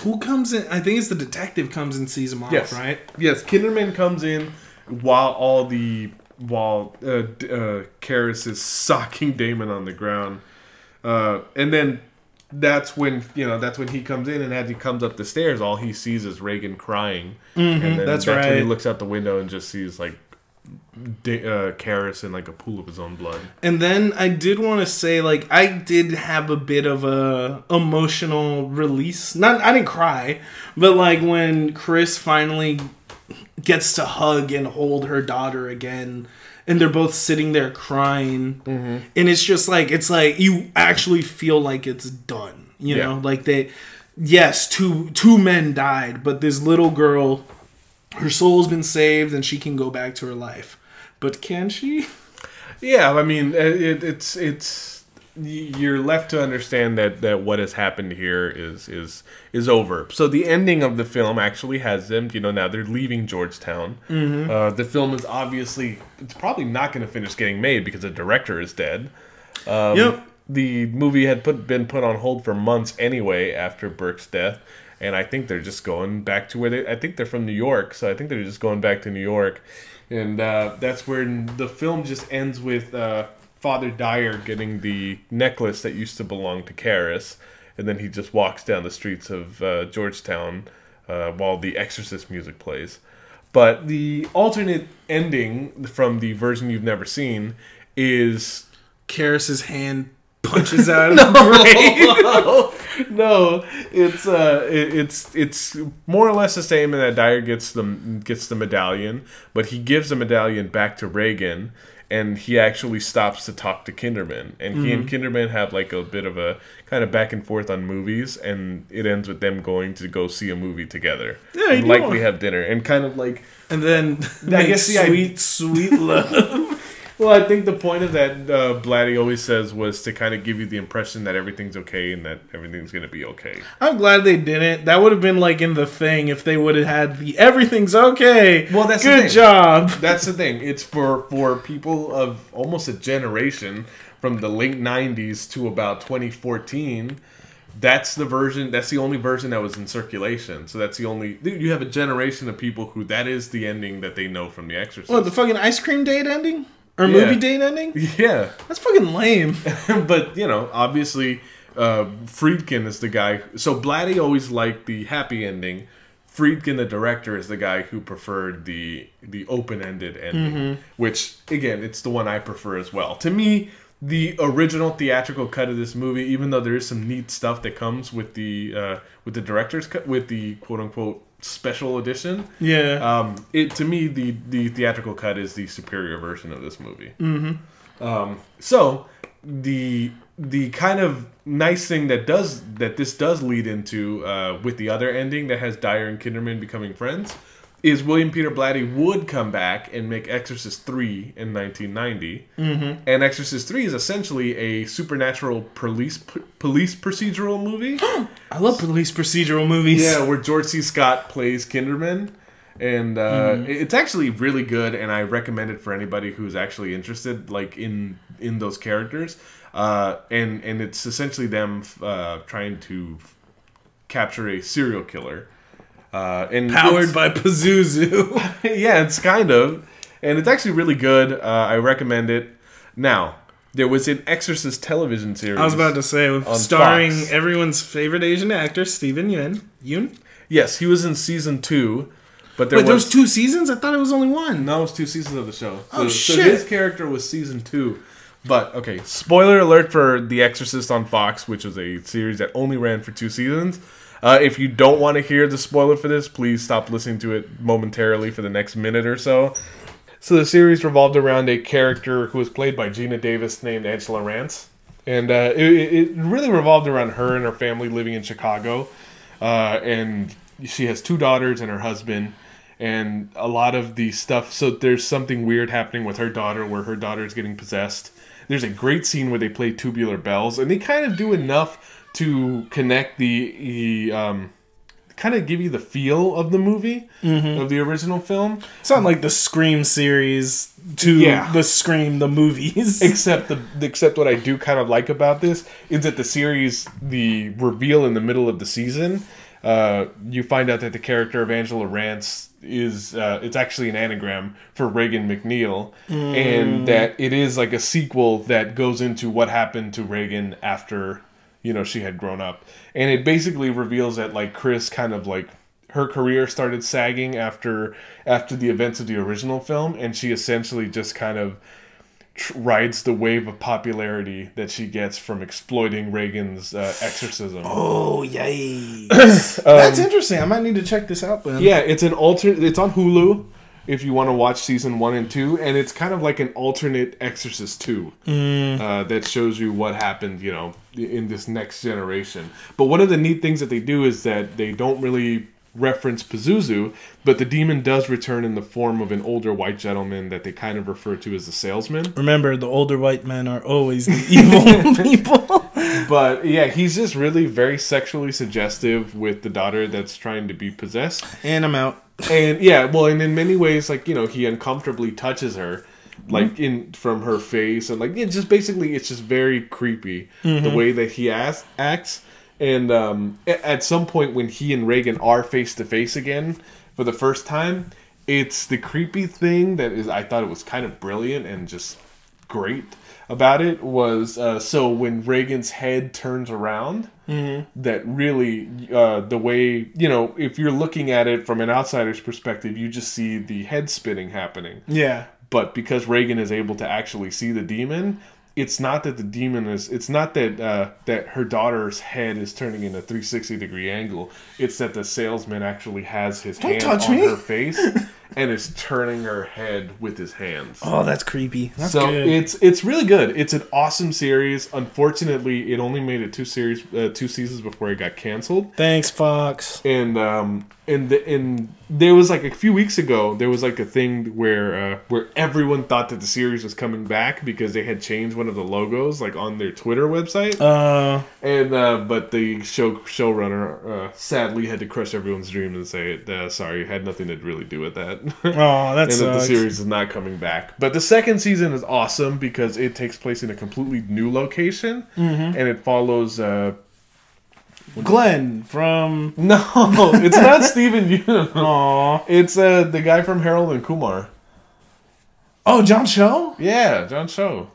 Who comes in? I think it's the detective comes and sees him off, Yes. right? Yes, Kinderman comes in while all the while uh, uh, Karras is socking Damon on the ground, uh, and then that's when you know that's when he comes in, and as he comes up the stairs, all he sees is Regan crying, and then Mm-hmm, that's when he looks out the window and just sees like Da- uh, Karras in like a pool of his own blood. And then I did want to say, like, I did have a bit of a emotional release. Not, I didn't cry, but like when Chris finally gets to hug and hold her daughter again, and they're both sitting there crying, mm-hmm. and it's just like it's like you actually feel like it's done. You Yeah. know, like they, yes, two two men died, but this little girl, her soul's been saved, and she can go back to her life. But can she? Yeah, I mean, it, it's it's you're left to understand that that what has happened here is is is over. So the ending of the film actually has them. You know, now they're leaving Georgetown. Mm-hmm. Uh, the film is obviously it's probably not going to finish getting made because the director is dead. Um, Yep. The movie had put been put on hold for months anyway after Burke's death, and I think they're just going back to where they. I think they're from New York, so I think they're just going back to New York, and uh, that's where the film just ends with uh, Father Dyer getting the necklace that used to belong to Karras, and then he just walks down the streets of uh, Georgetown uh, while the Exorcist music plays. But the alternate ending from the version you've never seen is Karras's hand punches out of the grave. no, it's uh, it, it's it's more or less the same in that Dyer gets the gets the medallion, but he gives the medallion back to Regan, and he actually stops to talk to Kinderman, and he and mm-hmm. Kinderman have like a bit of a kind of back and forth on movies, and it ends with them going to go see a movie together, Yeah, and likely have dinner, and kind of like. And then I guess the sweet, sweet love. Well, I think the point of that uh, Blatty always says was to kind of give you the impression that everything's okay and that everything's going to be okay. I'm glad they didn't. That would have been like in the thing if they would have had the everything's okay. Well, that's the good thing. job. That's the thing. It's for for people of almost a generation from the late '90s to about 2014. That's the version. That's the only version that was in circulation. So that's the only. You have a generation of people who that is the ending that they know from The Exorcist. What the fucking ice cream date ending or Yeah. movie date ending? yeah, That's fucking lame. but you know, obviously, uh, Friedkin is the guy. So Blatty always liked the happy ending. Friedkin, the director, is the guy who preferred the the open ended ending, which again, it's the one I prefer as well. To me, the original theatrical cut of this movie, even though there is some neat stuff that comes with the uh, with the director's cut, with the quote unquote special edition, Yeah. um, it to me the the theatrical cut is the superior version of this movie. Mm-hmm. Um, so the the kind of nice thing that does that this does lead into uh, with the other ending that has Dyer and Kinderman becoming friends is William Peter Blatty would come back and make Exorcist 3 in 1990. Mm-hmm. And Exorcist 3 is essentially a supernatural police p- police procedural movie. I love police procedural movies. yeah, where George C. Scott plays Kinderman. And uh, it's actually really good, and I recommend it for anybody who's actually interested, like in in those characters. Uh, and and it's essentially them uh, trying to capture a serial killer. Uh, and Powered by Pazuzu. yeah, it's kind of, and it's actually really good. Uh, I recommend it. Now, there was an Exorcist television series. I was about to say, starring Fox. everyone's favorite Asian actor, Steven Yeun. Yeun? Yes, he was in season two, but there Wait, there was was two seasons? I thought it was only one. no, it was two seasons of the show. So, Oh, so his character was season two. But okay, spoiler alert for The Exorcist on Fox, which was a series that only ran for two seasons. Uh, if you don't want to hear the spoiler for this, please stop listening to it momentarily for the next minute or so. So the series revolved around a character who was played by Geena Davis named Angela Rance, and uh, it, it really revolved around her and her family living in Chicago, uh, and she has two daughters and her husband, and a lot of the stuff. So there's something weird happening with her daughter, where her daughter is getting possessed. There's a great scene where they play tubular bells, and they kind of do enough to connect the, the um, kind of give you the feel of the movie of the original film. It's not like the Scream series to Yeah. the Scream the movies. Except the except what I do kind of like about this is that the series, the reveal in the middle of the season, uh, you find out that the character of Angela Rance is uh, it's actually an anagram for Regan MacNeil, and that it is like a sequel that goes into what happened to Regan after you know she had grown up, and it basically reveals that like Chris kind of like her career started sagging after after the events of the original film and she essentially just kind of tr- rides the wave of popularity that she gets from exploiting Regan's uh, exorcism. oh, yay. That's interesting. I might need to check this out then. Yeah, it's an alternate. It's on Hulu if you want to watch season one and two, and it's kind of like an alternate Exorcist two uh, that shows you what happened, you know, in this next generation. But one of the neat things that they do is that they don't really reference Pazuzu, but the demon does return in the form of an older white gentleman that they kind of refer to as the salesman. Remember, the older white men are always the evil people. But yeah, he's just really very sexually suggestive with the daughter that's trying to be possessed. and I'm out. And yeah well and in many ways like you know he uncomfortably touches her like in from her face and like it just basically it's just very creepy the way that he as, acts. And um, at some point when he and regan are face to face again for the first time it's the creepy thing that is i thought it was kind of brilliant and just great about it was uh, so when regan's head turns around that really uh, the way you know if you're looking at it from an outsider's perspective you just see the head spinning happening Yeah. but because regan is able to actually see the demon it's not that the demon is it's not that uh, that her daughter's head is turning in a 360 degree angle it's that the salesman actually has his hand touch on me. her face and is turning her head with his hands Oh, that's creepy. That's so good. it's it's really good. It's an awesome series. Unfortunately, it only made it two series, uh, two seasons before it got canceled. Thanks, Fox. And um and the, and there was like a few weeks ago, there was like a thing where uh, where everyone thought that the series was coming back because they had changed one of the logos like on their Twitter website. Uh, and uh, but the show showrunner uh, sadly had to crush everyone's dream and say, uh, "Sorry, it had nothing to really do with that." Oh, that and that the series is not coming back. But the second season is awesome because it takes place in a completely new location, Mm-hmm. and it follows. Uh, Glenn from. no, it's not Steven Yeun. Aw. It's uh, the guy from Harold and Kumar. Oh, John Cho? Yeah, John Cho.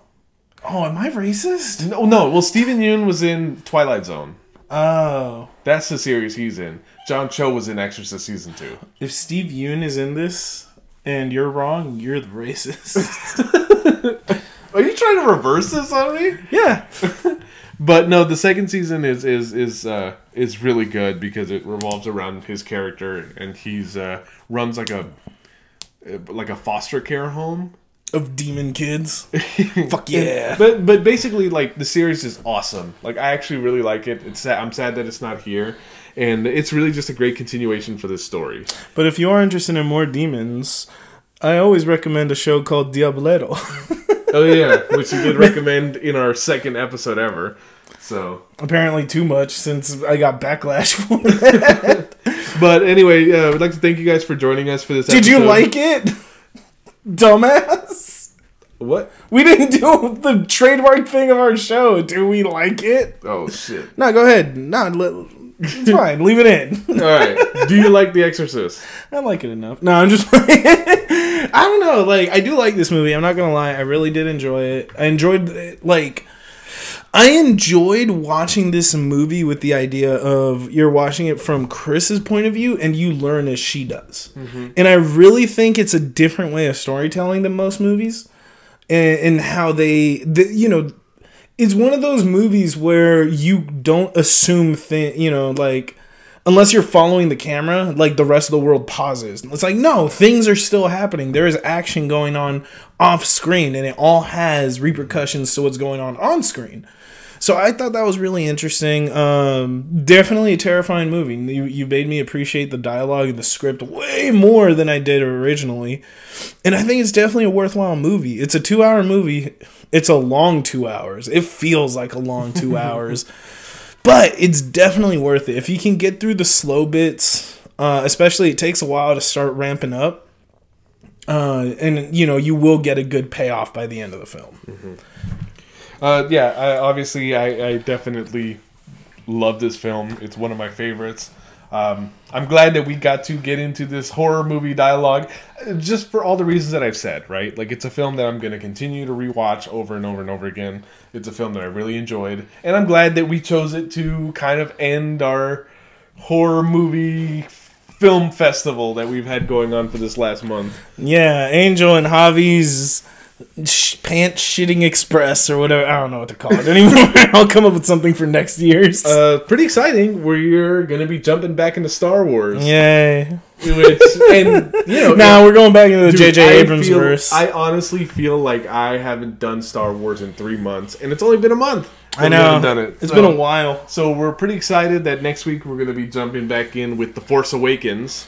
Oh, am I racist? No, no. Well, Steven Yeun was in Twilight Zone. Oh. That's the series he's in. John Cho was in Exorcist season two. If Steve Yeun is in this and you're wrong, you're the racist. Are you trying to reverse this on me? yeah. But no, the second season is is is uh, is really good because it revolves around his character, and he's uh, runs like a like a foster care home. Of demon kids. Fuck yeah. But but basically, like the series is awesome. Like I actually really like it. It's sad, I'm sad that it's not here, and it's really just a great continuation for this story. But if you are interested in more demons, I always recommend a show called Diablero. Oh yeah, which you did recommend in our second episode ever. So, Apparently, too much since I got backlash for it. but anyway, uh, we'd like to thank you guys for joining us for this. Did you like it? Dumbass. what? We didn't do the trademark thing of our show. Do we like it? Oh shit! No, go ahead. No, let, it's fine. Leave it in. All right. Do you like The Exorcist? I like it enough. No, I'm just. I don't know. Like, I do like this movie. I'm not gonna lie. I really did enjoy it. I enjoyed it, like. I enjoyed watching this movie with the idea of you're watching it from Chris's point of view and you learn as she does. Mm-hmm. And I really think it's a different way of storytelling than most movies. And, and how they, the, you know, it's one of those movies where you don't assume thing, you know, like unless you're following the camera, like the rest of the world pauses. It's like no, things are still happening. There is action going on off screen, and it all has repercussions to what's going on on screen. So I thought that was really interesting. Um, definitely a terrifying movie. You you made me appreciate the dialogue and the script way more than I did originally, and I think it's definitely a worthwhile movie. It's a two hour movie. It's a long two hours. It feels like a long two hours, but it's definitely worth it if you can get through the slow bits. Uh, especially, it takes a while to start ramping up, uh, and you know you will get a good payoff by the end of the film. Uh, yeah. I, obviously, I, I definitely love this film. It's one of my favorites. Um, I'm glad that we got to get into this horror movie dialogue, just for all the reasons that I've said. Right, like it's a film that I'm going to continue to rewatch over and over and over again. It's a film that I really enjoyed, and I'm glad that we chose it to kind of end our horror movie film festival that we've had going on for this last month. Yeah, Angel and Javi's sh- pants shitting express or whatever. I don't know what to call it anymore. I'll come up with something for next year's. Uh, pretty exciting. We're gonna be jumping back into Star Wars. Yay! Which, and you know, Now we're going back into the dude, J.J. Abrams feel- verse. I honestly feel like I haven't done Star Wars in three months, and it's only been a month. I know. haven't done it. It's So- been a while. So we're pretty excited that next week we're gonna be jumping back in with the Force Awakens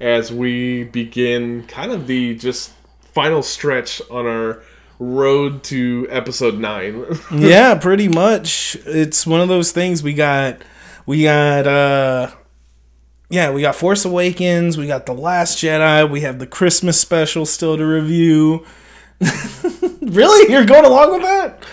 as we begin kind of the just final stretch on our road to Episode Nine. yeah, pretty much. It's one of those things we got we got uh yeah, we got Force Awakens, we got The Last Jedi, we have the Christmas special still to review. really? You're going along with that?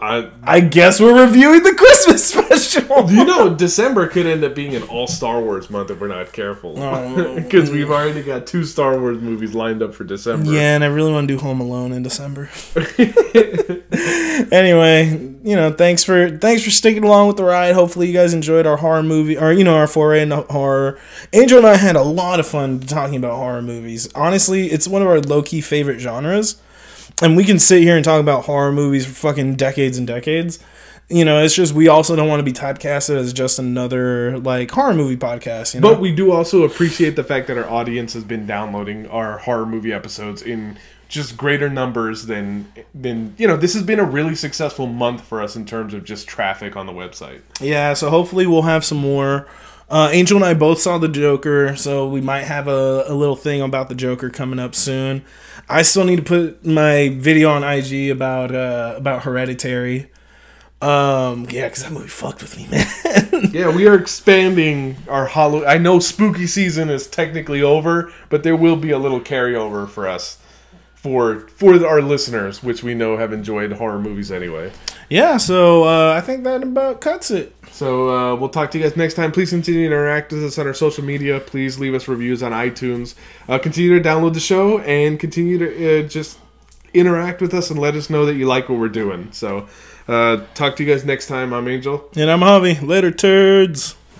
I, I guess we're reviewing the Christmas special. you know, December could end up being an all Star Wars month if we're not careful. Oh. Because we've already got two Star Wars movies lined up for December. Yeah, and I really want to do Home Alone in December. anyway, you know, thanks for thanks for sticking along with the ride. Hopefully, you guys enjoyed our horror movie, or you know, our foray into horror. Angel and I had a lot of fun talking about horror movies. Honestly, it's one of our low key favorite genres, and we can sit here and talk about horror movies for fucking decades and decades. You know, it's just we also don't want to be typecasted as just another like horror movie podcast. You know, But we do also appreciate the fact that our audience has been downloading our horror movie episodes in just greater numbers than than you know. This has been a really successful month for us in terms of just traffic on the website. Yeah, so hopefully we'll have some more. Uh, Angel and I both saw the Joker, so we might have a, a little thing about the Joker coming up soon. I still need to put my video on IG about uh, about Hereditary. Um, yeah, because that movie fucked with me, man. Yeah, we are expanding our Halloween. I know spooky season is technically over, but there will be a little carryover for us for for our listeners, which we know have enjoyed horror movies anyway. yeah, so uh, I think that about cuts it. So uh, we'll talk to you guys next time. Please continue to interact with us on our social media. Please leave us reviews on iTunes. Uh, continue to download the show and continue to uh, just interact with us and let us know that you like what we're doing. So uh, talk to you guys next time. I'm Angel. And I'm Javi. Later, turds.